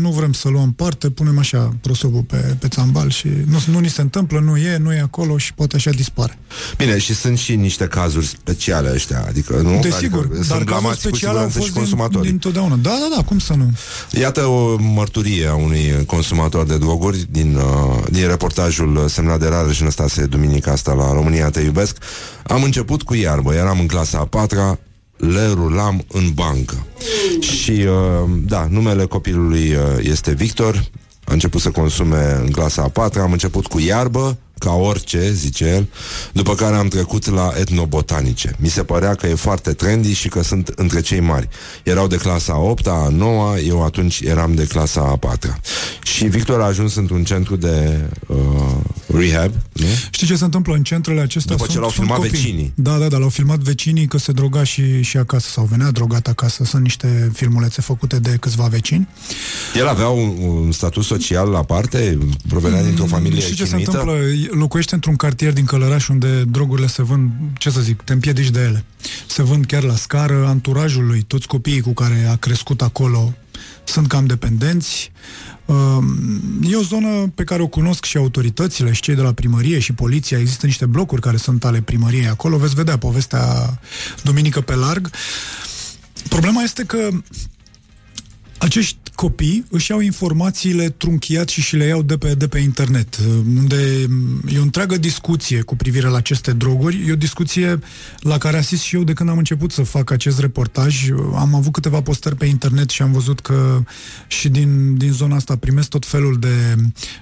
nu vrem să luăm parte, punem așa prosobul pe, pe țambal și nu, nu ni se întâmplă, nu e, nu e acolo și poate așa dispare. Bine, și sunt și niște cazuri speciale ăștia, adică nu? Desigur, adică dar sunt cazuri blamați cu speciale au siguranță fost și din, consumatorii. din totdeauna. Da, da, da, cum să nu? Iată o mărturie a unui consumator de droguri din, uh, din reportajul semnat de rară și Năstase duminica asta la România Te Iubesc. Am început cu iarbă, eram în clasa a patra, le rulam în bancă. Și, uh, da, numele copilului uh, este Victor, a început să consume în clasa a patra, am început cu iarbă, ca orice, zice el, după care am trecut la etnobotanice. Mi se părea că e foarte trendy și că sunt între cei mari. Erau de clasa a 8 a 9 eu atunci eram de clasa a 4 Și Victor a ajuns într-un centru de uh, rehab, nu? Știi ce se întâmplă în centrele acestea? După ce l-au filmat copii. vecinii. Da, da, da, l-au filmat vecinii că se droga și, și acasă sau venea drogat acasă. Sunt niște filmulețe făcute de câțiva vecini. El avea un, un statut social aparte, provenea dintr-o familie Știi ce se chimită. întâmplă? Locuiește într-un cartier din Călăraș unde drogurile se vând, ce să zic, te împiedici de ele. Se vând chiar la scară, anturajul lui, toți copiii cu care a crescut acolo sunt cam dependenți. Um, E o zonă pe care o cunosc și autoritățile și cei de la primărie și poliția. Există niște blocuri care sunt ale primăriei acolo. Veți vedea povestea duminică pe larg. Problema este că acești copii își iau informațiile trunchiat și și le iau de pe, de pe internet, unde e o întreagă discuție cu privire la aceste droguri. E o discuție la care asist și eu de când am început să fac acest reportaj. Am avut câteva postări pe internet și am văzut că și din, din zona asta primesc tot felul de,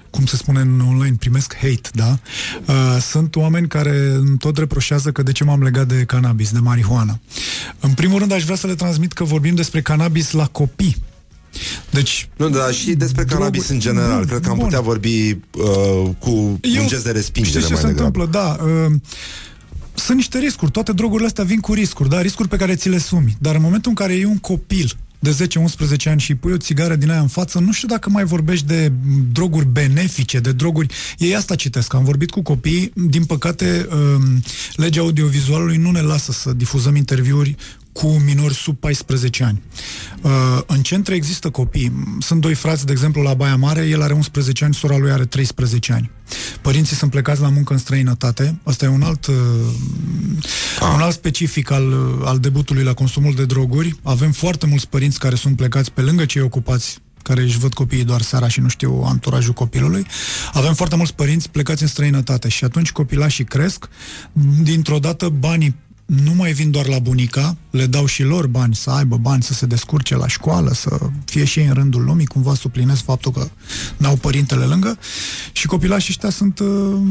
cum se spune în online, primesc hate, da? Uh, sunt oameni care îmi tot reproșează că de ce m-am legat de cannabis, de marihuana. În primul rând aș vrea să le transmit că vorbim despre cannabis la copii. Deci, Nu, dar și despre cannabis în general. Bun, Cred că am bun. putea vorbi uh, cu un gest de respingere Știi ce mai se degrabă. întâmplă? Da. Uh, sunt niște riscuri. Toate drogurile astea vin cu riscuri, da? Riscuri pe care ți le sumi. Dar în momentul în care e un copil de 10-11 ani și îi pui o țigară din aia în față, nu știu dacă mai vorbești de droguri benefice, de droguri... Ei asta citesc. Am vorbit cu copii. Din păcate, um, legea audiovizualului nu ne lasă să difuzăm interviuri cu minori sub 14 ani. Uh, în centre există copii. Sunt doi frați, de exemplu, la Baia Mare, el are 11 ani, sora lui are 13 ani. Părinții sunt plecați la muncă în străinătate. Asta e un alt, uh, un alt specific al, uh, al debutului la consumul de droguri. Avem foarte mulți părinți care sunt plecați pe lângă cei ocupați care își văd copiii doar seara și nu știu anturajul copilului. Avem foarte mulți părinți plecați în străinătate și atunci copilașii cresc, dintr-o dată banii nu mai vin doar la bunica, le dau și lor bani să aibă bani să se descurce la școală, să fie și ei în rândul lumii, cumva suplinesc faptul că n-au părintele lângă. Și copilașii ăștia sunt uh,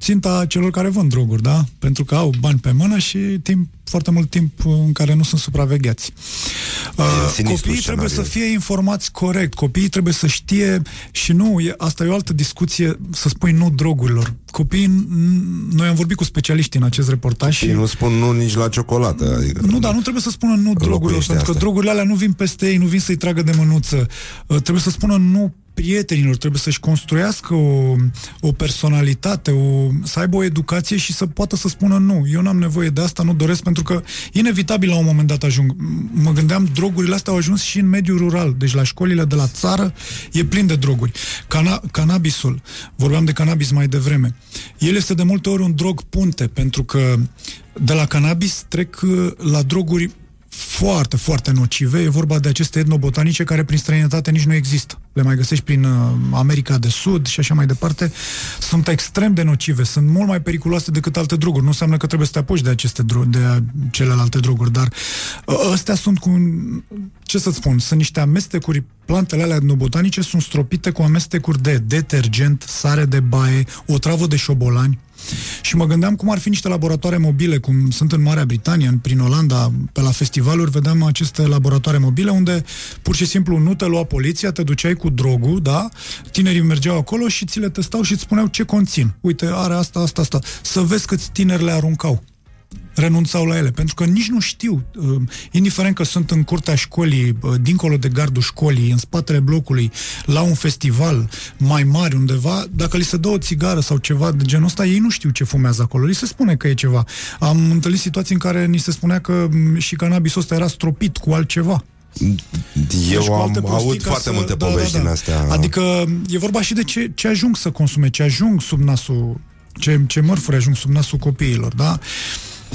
ținta celor care vând droguri, da? Pentru că au bani pe mână și timp, foarte mult timp în care nu sunt supravegheați. Uh, sinistru copiii trebuie să scenariul. fie informați corect, copiii trebuie să știe și nu, e, asta e o altă discuție, să spui nu drogurilor. Copiii, n- noi am vorbit cu specialiști în acest reportaj și Și nu spun nu nici la ciocolată. Adică, nu, dar nu trebuie să spună nu drogurilor, Înlocuiește pentru că asta. drogurile alea nu vin peste ei, nu vin să-i tragă de mânuță. Uh, Trebuie să spună nu prietenilor, trebuie să-și construiască o, o personalitate, o, să aibă o educație și să poată să spună nu, eu n-am nevoie de asta, nu doresc, pentru că inevitabil la un moment dat ajung. M- Mă gândeam, drogurile astea au ajuns și în mediul rural, deci la școlile de la țară e plin de droguri. Cana- cannabisul, vorbeam de cannabis mai devreme, el este de multe ori un drog punte, pentru că de la cannabis trec uh, la droguri foarte, foarte nocive. E vorba de aceste etnobotanice care prin străinătate nici nu există. Le mai găsești prin uh, America de Sud și așa mai departe. Sunt extrem de nocive, sunt mult mai periculoase decât alte droguri. Nu înseamnă că trebuie să te apuci de aceste dro- de uh, celelalte droguri, dar uh, astea sunt cu un, ce să spun, sunt niște amestecuri plantele alea etnobotanice sunt stropite cu amestecuri de detergent, sare de baie, o travă de șobolani. Și mă gândeam cum ar fi niște laboratoare mobile, cum sunt în Marea Britanie, în, prin Olanda, pe la festivaluri, vedeam aceste laboratoare mobile unde pur și simplu nu te lua poliția, te duceai cu drogul, da? Tinerii mergeau acolo și ți le testau și îți spuneau ce conțin. Uite, are asta, asta, asta. Să vezi câți tineri le aruncau renunțau la ele, pentru că nici nu știu, uh, indiferent că sunt în curtea școlii, uh, dincolo de gardul școlii, în spatele blocului, la un festival mai mare undeva, dacă li se dă o țigară sau ceva de genul ăsta, ei nu știu ce fumează acolo, li se spune că e ceva. Am întâlnit situații în care ni se spunea că m, și cannabisul ăsta era stropit cu altceva. Deci Eu cu alte am prostii aud ca foarte să- multe da, povești da, da. din astea. Adică e vorba și de ce, ce ajung să consume, ce ajung sub nasul, ce, ce mărfuri ajung sub nasul copiilor, da?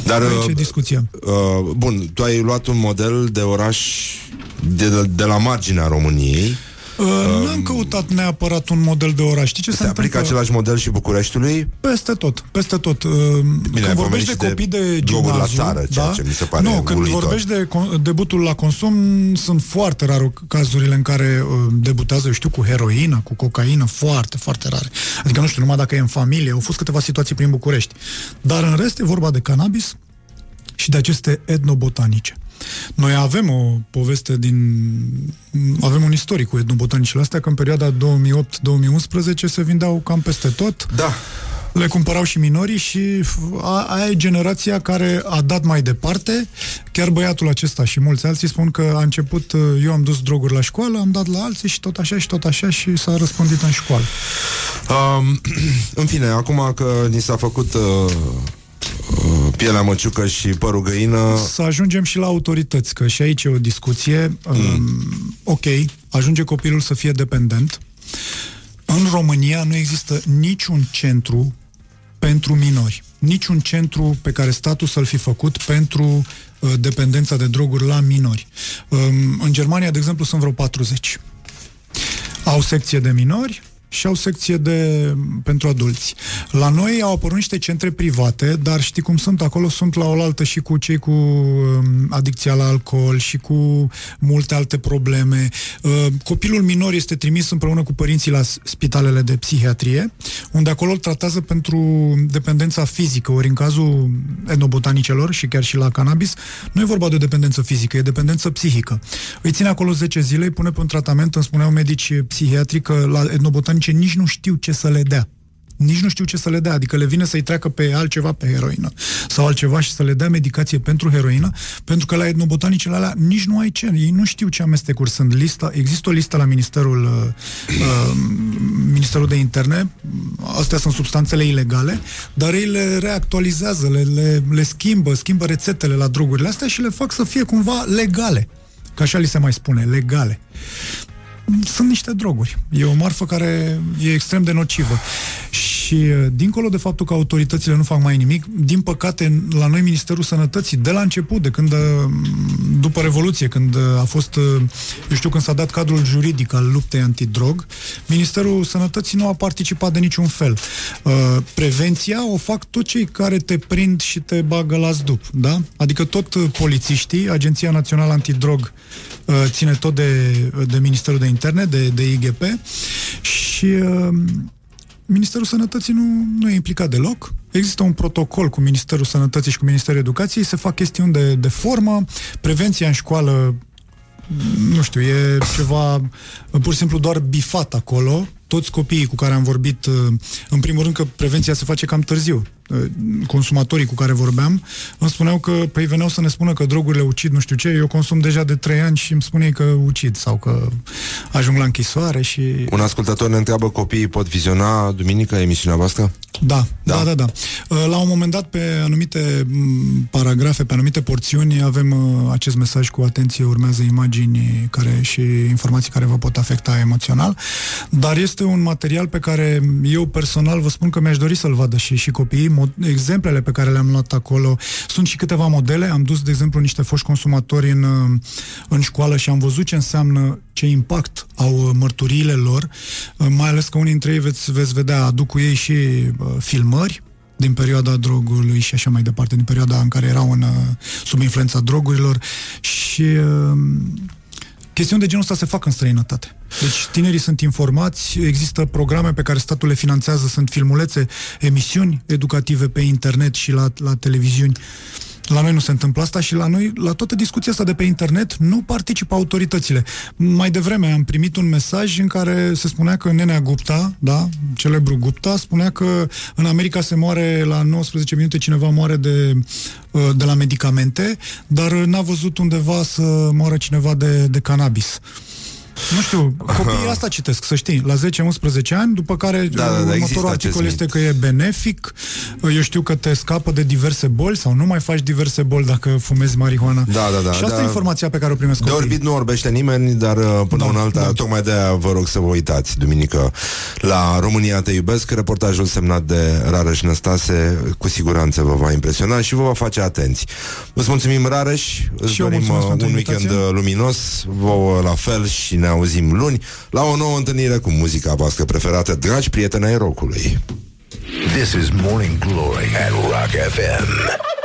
Dar, Aici e uh, discuția. Uh, bun, tu ai luat un model de oraș de, de la marginea României Uh, N-am căutat neapărat un model de oraș. Știi ce se, Se aplică întâmplă? același model și Bucureștiului? Peste tot, peste tot. Uh, ai când vorbești de pomenit și de copii de droguri la gimnaziu... țară, ceea ce mi se pare Nu, când uluitor. vorbești de con- debutul la consum, sunt foarte rare cazurile în care uh, debutează, eu știu, cu heroină, cu cocaină, foarte, foarte rare. Adică, nu știu, numai dacă e în familie, au fost câteva situații prin București. Dar în rest e vorba de cannabis și de aceste etnobotanice. Noi avem o poveste din... avem un istoric cu etnobotanicile astea, că în perioada 2008-2011 se vindeau cam peste tot. Da. Le cumpărau și minorii și a- aia e generația care a dat mai departe. Chiar băiatul acesta și mulți alții spun că a început, eu am dus droguri la școală, am dat la alții și tot așa și tot așa și s-a răspândit în școală. Um, în fine, acum că ni s-a făcut uh, uh, pielea măciucă și părul găină, Să ajungem și la autorități, că și aici e o discuție. Mm. Ok, ajunge copilul să fie dependent. În România nu există niciun centru pentru minori. Niciun centru pe care statul să-l fi făcut pentru uh, dependența de droguri la minori. Um, în Germania, de exemplu, sunt vreo 40. Au secție de minori și au secție de pentru adulți. La noi au apărut niște centre private, dar știi cum sunt acolo, sunt la oaltă și cu cei cu um, adicția la alcool și cu multe alte probleme. Uh, Copilul minor este trimis împreună cu părinții la s- spitalele de psihiatrie, unde acolo îl tratează pentru dependența fizică, ori în cazul etnobotanicelor și chiar și la cannabis, nu e vorba de o dependență fizică, e dependență psihică. Îi ține acolo 10 zile, îi pune pe un tratament, îmi spuneau medici psihiatri că la etnobotanice nici nu știu ce să le dea. Nici nu știu ce să le dea, adică le vine să-i treacă pe altceva, pe heroină sau altceva și să le dea medicație pentru heroină, pentru că la etnobotanicele alea nici nu ai ce, ei nu știu ce amestecuri sunt. Lista, există o listă la Ministerul, uh, uh, Ministerul de Interne, astea sunt substanțele ilegale, dar ei le reactualizează, le, le, le schimbă, schimbă rețetele la drogurile astea și le fac să fie cumva legale. Că așa li se mai spune, legale sunt niște droguri. E o marfă care e extrem de nocivă. Și uh, dincolo de faptul că autoritățile nu fac mai nimic, din păcate, la noi Ministerul Sănătății, de la început, de când, uh, după Revoluție, când uh, a fost, uh, eu știu, când s-a dat cadrul juridic al luptei antidrog, Ministerul Sănătății nu a participat de niciun fel. Uh, Prevenția o fac tot cei care te prind și te bagă la zdup, da? Adică tot uh, polițiștii, Agenția Națională Antidrog uh, ține tot de, de Ministerul de Interne, de, de IGP și uh, Ministerul Sănătății nu, nu e implicat deloc. Există un protocol cu Ministerul Sănătății și cu Ministerul Educației, se fac chestiuni de, de formă, prevenția în școală nu știu, e ceva pur și simplu doar bifat acolo. Toți copiii cu care am vorbit, uh, în primul rând că prevenția se face cam târziu. Uh, Consumatorii cu care vorbeam îmi spuneau că, păi veneau să ne spună că drogurile ucid, nu știu ce, eu consum deja de trei ani și îmi spune că ucid sau că ajung la închisoare și... un ascultător ne întreabă copiii pot viziona duminică emisiunea voastră? Da, da, da, da. Uh, La un moment dat, pe anumite m, paragrafe, pe anumite porțiuni, avem uh, acest mesaj cu atenție, urmează imagini care și informații care vă pot afecta emoțional, dar este un material pe care eu personal vă spun că mi-aș dori să-l vadă și, și copiii. Mo- exemplele pe care le-am luat acolo. Sunt și câteva modele. Am dus, de exemplu, niște foști consumatori în, uh, în școală și am văzut ce înseamnă, ce impact au uh, mărturiile lor, uh, mai ales că unii dintre ei veți, veți vedea, aduc cu ei și uh, filmări din perioada drogului și așa mai departe, din perioada în care erau în, uh, sub influența drogurilor. Și uh, chestiuni de genul ăsta se fac în străinătate. Deci tinerii sunt informați, există programe pe care statul le finanțează, sunt filmulețe, emisiuni educative pe internet și la, la televiziuni. La noi nu se întâmplă asta și la noi, la toată discuția asta de pe internet, nu participă autoritățile. Mai devreme am primit un mesaj în care se spunea că Nenea Gupta, da, celebru Gupta, spunea că în America se moare la 19 minute cineva moare de, uh, de la medicamente, dar n-a văzut undeva să moară cineva de, de cannabis. Nu știu, copiii asta citesc, să știi, la 10-11 ani, după care Da, da, da, următorul există articol acest este că e benefic, eu știu că te scapă de diverse boli sau nu mai faci diverse boli dacă fumezi marihuana. Da, da, da, Și asta da. e informația pe care o primesc De copiii. orbit nu orbește nimeni, dar uh, până Da, da, un alta, da. da. tocmai de aia vă rog să vă uitați duminică la România Te Iubesc, reportajul semnat de Rareș Năstase, cu siguranță vă va impresiona și vă va face atenți. Îți mulțumim, Rareș, îți Și eu dorim mulțumesc uh, pentru un weekend invitație. uh, luminos, vouă la fel și ne auzim luni la o nouă întâlnire cu muzica voastră preferată, dragi prieteni ai rockului. This is Morning Glory at Rock FM.